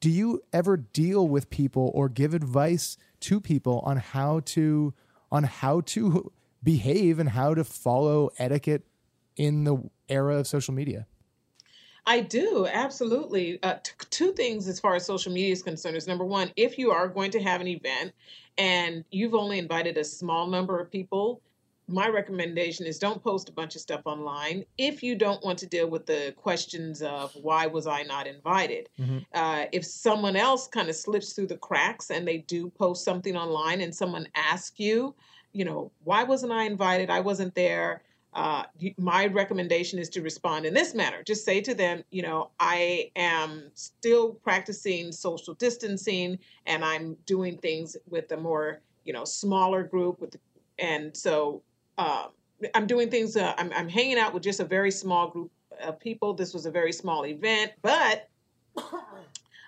do you ever deal with people or give advice to people on how to on how to behave and how to follow etiquette in the era of social media? I do absolutely. Uh, t- two things as far as social media is concerned is number one, if you are going to have an event and you've only invited a small number of people, my recommendation is don't post a bunch of stuff online if you don't want to deal with the questions of why was I not invited. Uh, if someone else kind of slips through the cracks and they do post something online and someone asks you, you know, why wasn't I invited? I wasn't there uh, my recommendation is to respond in this manner. Just say to them, you know, I am still practicing social distancing and I'm doing things with a more, you know, smaller group with, and so uh, I'm doing things. Uh, I'm, I'm hanging out with just a very small group of people. This was a very small event, but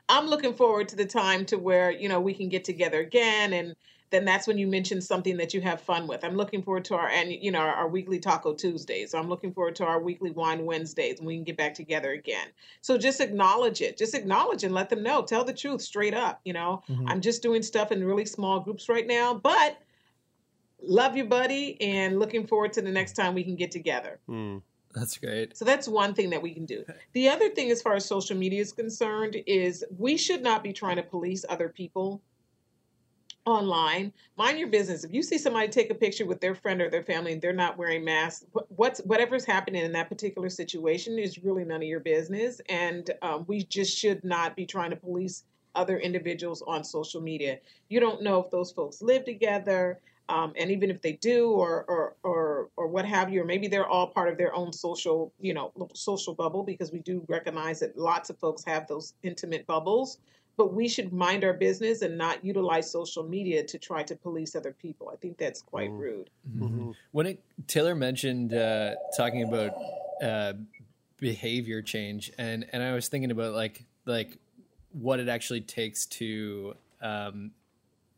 I'm looking forward to the time to where you know we can get together again and then that's when you mention something that you have fun with. I'm looking forward to our and you know our, our weekly Taco Tuesdays. So I'm looking forward to our weekly Wine Wednesdays, and we can get back together again. So just acknowledge it. Just acknowledge and let them know. Tell the truth straight up. You know, Mhm. I'm just doing stuff in really small groups right now, but love you, buddy, and looking forward to the next time we can get together. That's great. So that's one thing that we can do. The other thing, as far as social media is concerned, is we should not be trying to police other people online. Mind your business. If you see somebody take a picture with their friend or their family and they're not wearing masks, wh- what's whatever's happening in that particular situation is really none of your business. And um, we just should not be trying to police other individuals on social media. You don't know if those folks live together. Um, and even if they do, or, or or or what have you, or maybe they're all part of their own social, you know, social bubble, because we do recognize that lots of folks have those intimate bubbles. But we should mind our business and not utilize social media to try to police other people. I think that's quite rude. When it Taylor mentioned uh, talking about uh, behavior change, and and I was thinking about like like what it actually takes to um,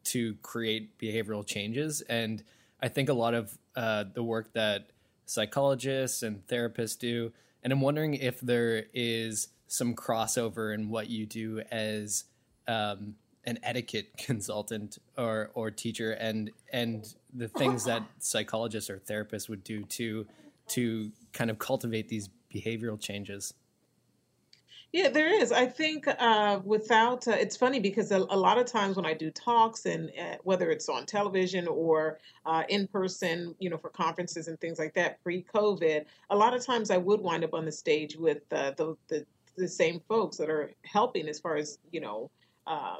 to create behavioral changes, and I think a lot of uh, the work that psychologists and therapists do, and I'm wondering if there is some crossover in what you do as um, an etiquette consultant or or teacher and and the things that psychologists or therapists would do to to kind of cultivate these behavioral changes Yeah, there is. I think uh, without uh, it's funny because a, a lot of times when I do talks and uh, whether it's on television or uh, in person, you know, for conferences and things like that, pre-COVID, a lot of times I would wind up on the stage with uh, the, the the same folks that are helping as far as you know uh,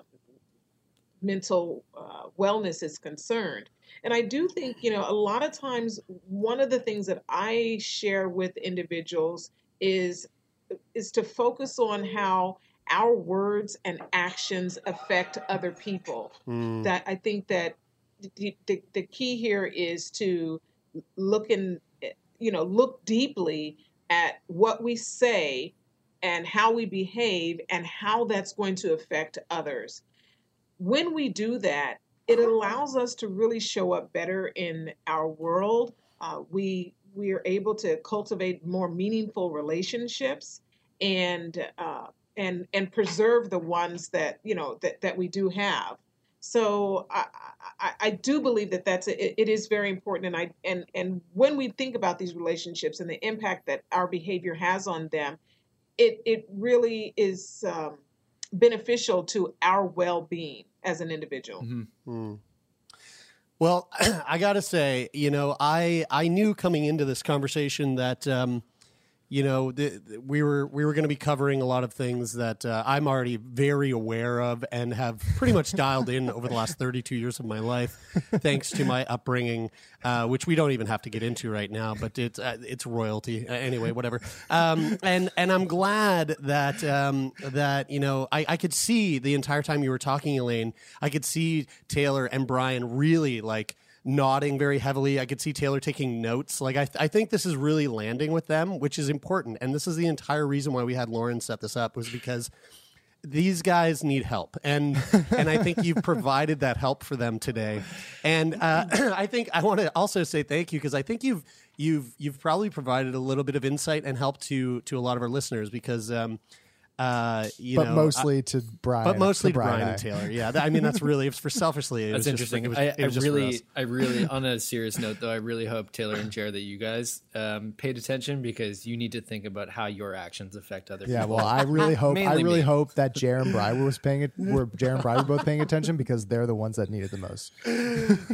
mental uh, wellness is concerned. And I do think, you know, a lot of times one of the things that I share with individuals is is to focus on how our words and actions affect other people. Mm. That I think that the, the, the key here is to look in, you know, look deeply at what we say and how we behave and how that's going to affect others. When we do that, it allows us to really show up better in our world. Uh, we we are able to cultivate more meaningful relationships and uh, and and preserve the ones that you know that, that we do have So I, I, I do believe that that's a, it, is very important, and I and and when we think about these relationships and the impact that our behavior has on them, it it really is um, beneficial to our well being as an individual. Hmm. Well, I got to say, you know, I I knew coming into this conversation that um, you know the, the- we were we were going to be covering a lot of things that uh, I'm already very aware of and have pretty much dialed in over the last 32 years of my life, thanks to my upbringing, uh, which we don't even have to get into right now. But it's uh, it's royalty Uh, anyway, whatever. Um, and and I'm glad that um, that you know I, I could see the entire time you were talking, Elaine. I could see Taylor and Brian really like nodding very heavily. I could see Taylor taking notes. Like I, th- I think this is really landing with them, which is important. And this is the entire reason why we had Lauren set this up was because these guys need help, and and I think you've provided that help for them today. And uh, I think I want to also say thank you because I think you've you've you've probably provided a little bit of insight and help to to a lot of our listeners because. Um, uh, you but know, mostly I- to Brian. but mostly to Brian I. and Taylor. Yeah, that- I mean that's really it's for selfishly. It That's was just- interesting. it was- I, it I just really. I really, on a serious note, though, I really hope Taylor and Jared that you guys um, paid attention because you need to think about how your actions affect other people. Yeah, people. well, I really hope I really me. hope that Jared and Brian was paying it. Were Jared and Brian were both paying attention because they're the ones that need it the most.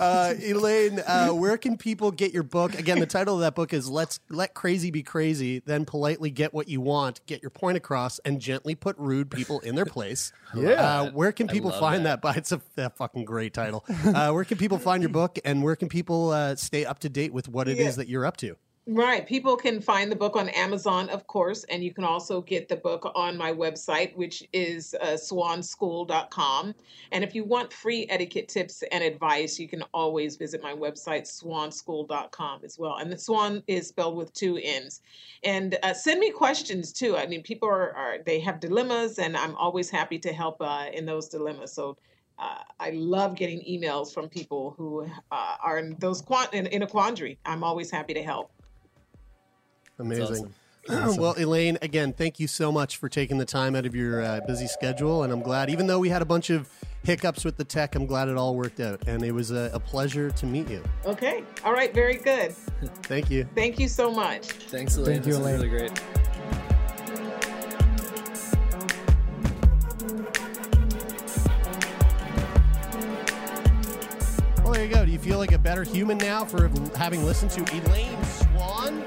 uh, Elaine, uh, where can people get your book? Again, the title of that book is "Let's Let Crazy Be Crazy." Then politely get what you want, get your point across, and gently put rude people in their place. Yeah. Uh, where can people find that. But it's a, a fucking great title. Uh, where can people find your book, and where can people uh, stay up to date with what it is Yeah. that you're up to? Right. People can find the book on Amazon, of course, and you can also get the book on my website, which is uh, swannschool.com. And if you want free etiquette tips and advice, you can always visit my website, swannschool.com as well. And the Swann is spelled with two N's. And uh, send me questions too. I mean, people are, are they have dilemmas, and I'm always happy to help uh, in those dilemmas. So uh, I love getting emails from people who uh, are in those in, in a quandary. I'm always happy to help. Amazing. Well, Elaine, again, thank you so much for taking the time out of your uh, busy schedule. And I'm glad, even though we had a bunch of hiccups with the tech, I'm glad it all worked out. And it was a, a pleasure to meet you. Okay. All right. Very good. Thank you. Thank you so much. Thanks, Elaine. Thank you, this Elaine. is really great. Well, there you go. Do you feel like a better human now for having listened to Elaine Swann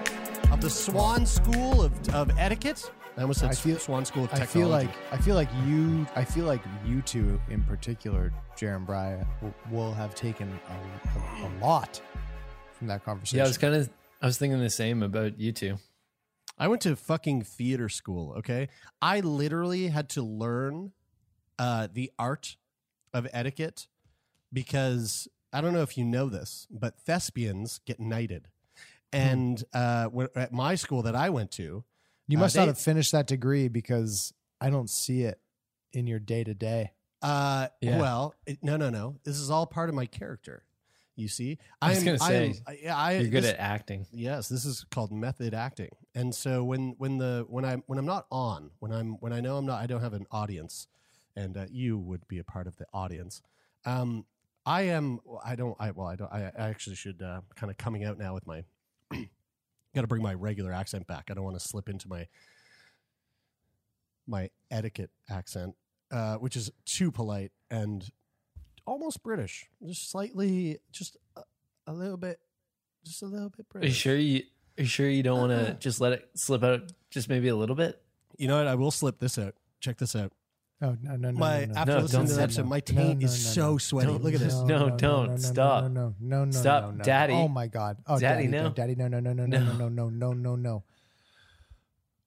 of the Swann School of, of Etiquette? I almost said I feel- Swann School of I feel like I feel like you I feel like you two in particular, Jared and Brian, will, will have taken a, a, a lot from that conversation. Yeah, I was kind of, I was thinking the same about you two. I went to fucking theater school, okay? I literally had to learn uh, the art of etiquette because I don't know if you know this, but thespians get knighted. And uh, at my school that I went to, you uh, must they- not have finished that degree because I don't see it in your day to day. Uh, Yeah. well, it, no, no, no. This is all part of my character. You see, I was I'm- gonna say, I'm- I, I, You're good this- at acting. Yes, this is called method acting. And so when when the when I when I'm not on, when I'm when I know I'm not I don't have an audience and uh, you would be a part of the audience. Um I am I don't I well I don't I, I actually should uh, kind of coming out now with my got to bring my regular accent back. I don't want to slip into my my etiquette accent uh, which is too polite and almost British. Just slightly just a, a little bit just a little bit British. Are you sure you? Are you sure you don't want to just let it slip out, just maybe a little bit? You know what? I will slip this out. Check this out. Oh no no no my no, no. after No, listening don't to the episode, no. my taint no, is no, so sweaty. Don't- Look at this. No, don't. Stop. No, no, no, no, Stop. no, no. Daddy. Oh my god. Oh, Daddy, daddy, no. daddy, no, no, no, no, no, No. no, no, no, no, no.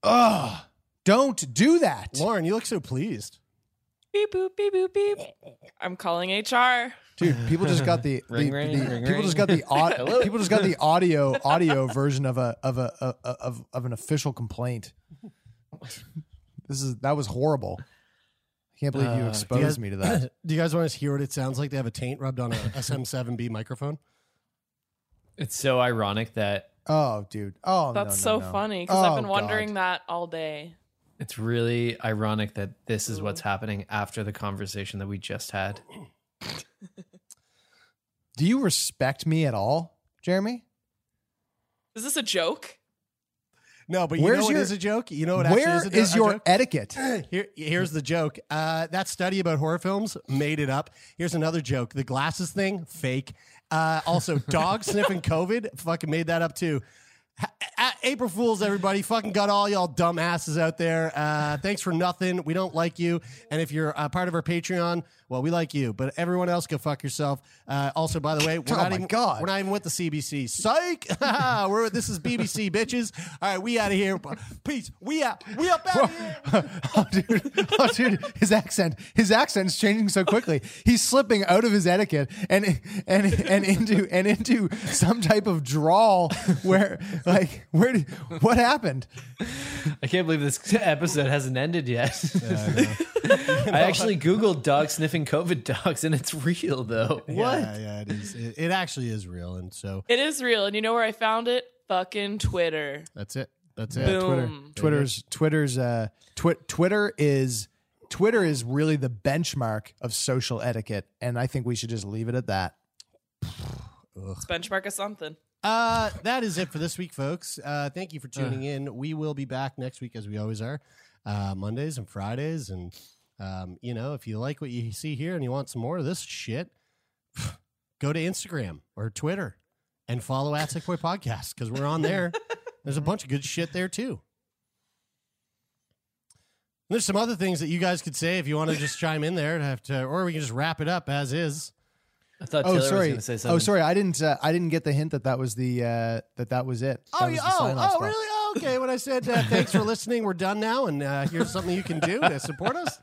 Ugh! Don't do that. Lauren, you look so pleased. Beep boop beep boop beep. I'm calling HR. Dude, people just got the, the, Ring, ring, the- ring, people ring. just got the au- people just got the audio audio version of a of a, a, a of of an official complaint. This is that was horrible. I can't believe you Uh, you exposed guys- me to that. Do you guys want to hear what it sounds like? They have a taint rubbed on a SM7B microphone. It's so ironic that Oh, dude. Oh, That's no, no, so no. funny because I've Oh, been God. wondering that all day. it's really ironic that this is what's happening after the conversation that we just had. Do you respect me at all, Jeremie? Is this a joke? No, but you Where's know what your- is a joke? You know what Where actually is, a, is a your joke? etiquette? Here, here's the joke. Uh, that study about horror films made it up. Here's another joke. The glasses thing, fake. Uh, also, dog sniffing COVID, fucking made that up too. A- April Fools, everybody. Fucking got all y'all dumbasses out there. Uh, thanks for nothing. We don't like you. And if you're a part of our Patreon, well, we like you. But everyone else, go fuck yourself. Uh, also, by the way, we're Oh not my even, God. We're not even with the CBC. Psych. we're this is BBC bitches. All right, we out of here. Peace. We out. We up out of here. oh, dude, oh, dude, his accent, his accent's changing so quickly. He's slipping out of his etiquette and and and into and into some type of drawl where, like, where did what happened? I can't believe this episode hasn't ended yet. I actually Googled dog sniffing COVID dogs and it's real though. What? Yeah, yeah, it is. It, it actually is real, and so It is real, and you know where I found it? Fucking Twitter. that's it. That's it. Yeah, Twitter, Boom. Twitter's Twitter's uh, twi- Twitter is Twitter is really the benchmark of social etiquette, and I think we should just leave it at that. It's benchmark of something. Uh, that is it for this week, folks. Uh, thank you for tuning in. We will be back next week, as we always are, uh, Mondays and Fridays. And um, you know, if you like what you see here and you want some more of this shit, go to Instagram or Twitter and follow at Sick Boy Podcast because we're on there. There's a bunch of good shit there too. There's some other things that you guys could say if you want to just chime in there to have to, or we can just wrap it up as is. I thought Oh, Taylor was sorry. going to say something. Oh, sorry. I didn't. Uh, I didn't get the hint that that was the uh, that that was it. That Oh, was yeah, the oh, sign-off oh, really? Okay. When I said uh, thanks for listening, we're done now, and uh, here's something you can do to support us.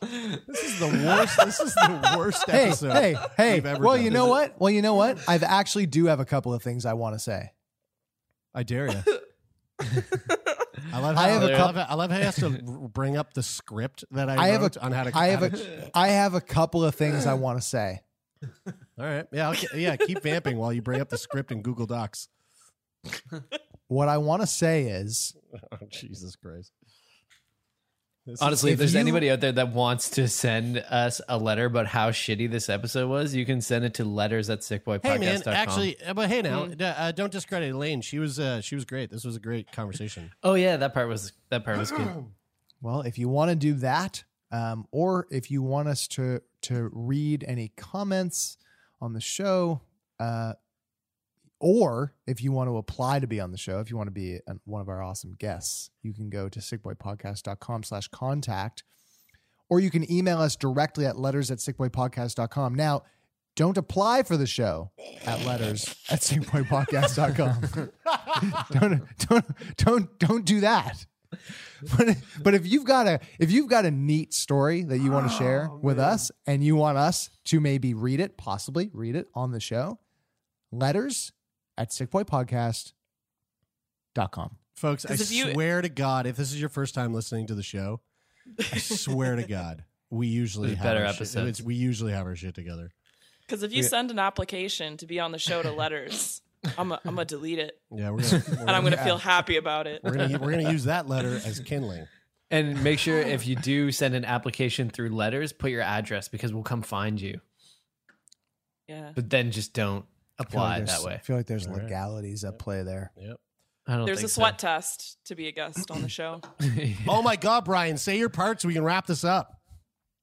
This is the worst. This is the worst Hey, episode. hey, hey. we've ever Well, done. you know what? Well, you know what? I've actually do have a couple of things I want to say. I dare you. I love how I I, have a love couple- how, I love how he has to bring up the script that I, I have a. on how to. I have how a. to- I have a couple of things I want to say. All right. Yeah. Okay. Yeah. Keep vamping while you bring up the script in Google Docs. What I want to say is, Oh, Jesus Christ. This is- Honestly, if, if there's you- anybody out there that wants to send us a letter about how shitty this episode was, you can send it to letters at sickboypodcast.com. Hey man, actually, uh, but hey now, Mm. uh, don't discredit Elaine. She was uh, she was great. This was a great conversation. Oh yeah, that part was that part was good. well, if you want to do that, um, or if you want us to to read any comments on the show, uh, or if you want to apply to be on the show, if you want to be an, one of our awesome guests, you can go to sickboypodcast.com slash contact, or you can email us directly at letters at sickboypodcast.com. Now, don't apply for the show at letters at sickboypodcast.com. don't, don't, don't, don't do that. But, but if you've got a if you've got a neat story that you want to share oh, with us and you want us to maybe read it, possibly read it on the show, letters at sickboypodcast.com. Folks, I 'Cause if you- swear to God, if this is your first time listening to the show, I swear to God, we usually have better our shit- we usually have our shit together. Because if you send an application to be on the show to letters, I'm a, I'm gonna delete it, Yeah, we're gonna, we're and I'm gonna yeah, feel happy about it. we're gonna we're gonna use that letter as kindling. And make sure if you do send an application through letters, put your address because we'll come find you. Yeah. But then just don't I feel like apply there's- that way. I feel like there's All right. legalities at play there. Yep. I don't There's a think sweat test to be a guest on the show. so. Oh my God, Brian, say your part so we can wrap this up.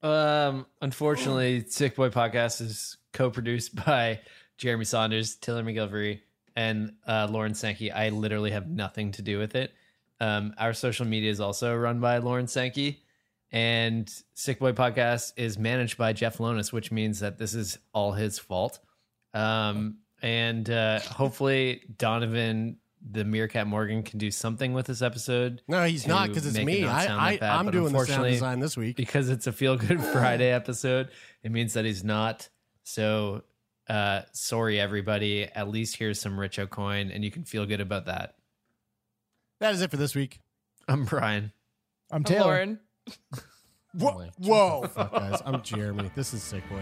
Um, unfortunately, Sick Boy Podcast is co-produced by Jeremie Saunders, Taylor MacGillivary, and uh, Lauren Sankey. I literally have nothing to do with it. Um, our social media is also run by Lauren Sankey, and Sick Boy Podcast is managed by Jeff Lonis, which means that this is all his fault. Um, and uh, hopefully Donovan, the Meerkat Morgan, can do something with this episode. No, he's not because it's make it me. I, sound I like that, I'm but doing the sound design this week. because it's a feel good Friday episode. It means that he's not. So uh sorry everybody. At least here's some Richo coin and you can feel good about that. That is it for this week. I'm Brian. I'm I'm Taylor. Lauren. Whoa, whoa, fuck, guys! I'm Jeremie. This is Sick Boy.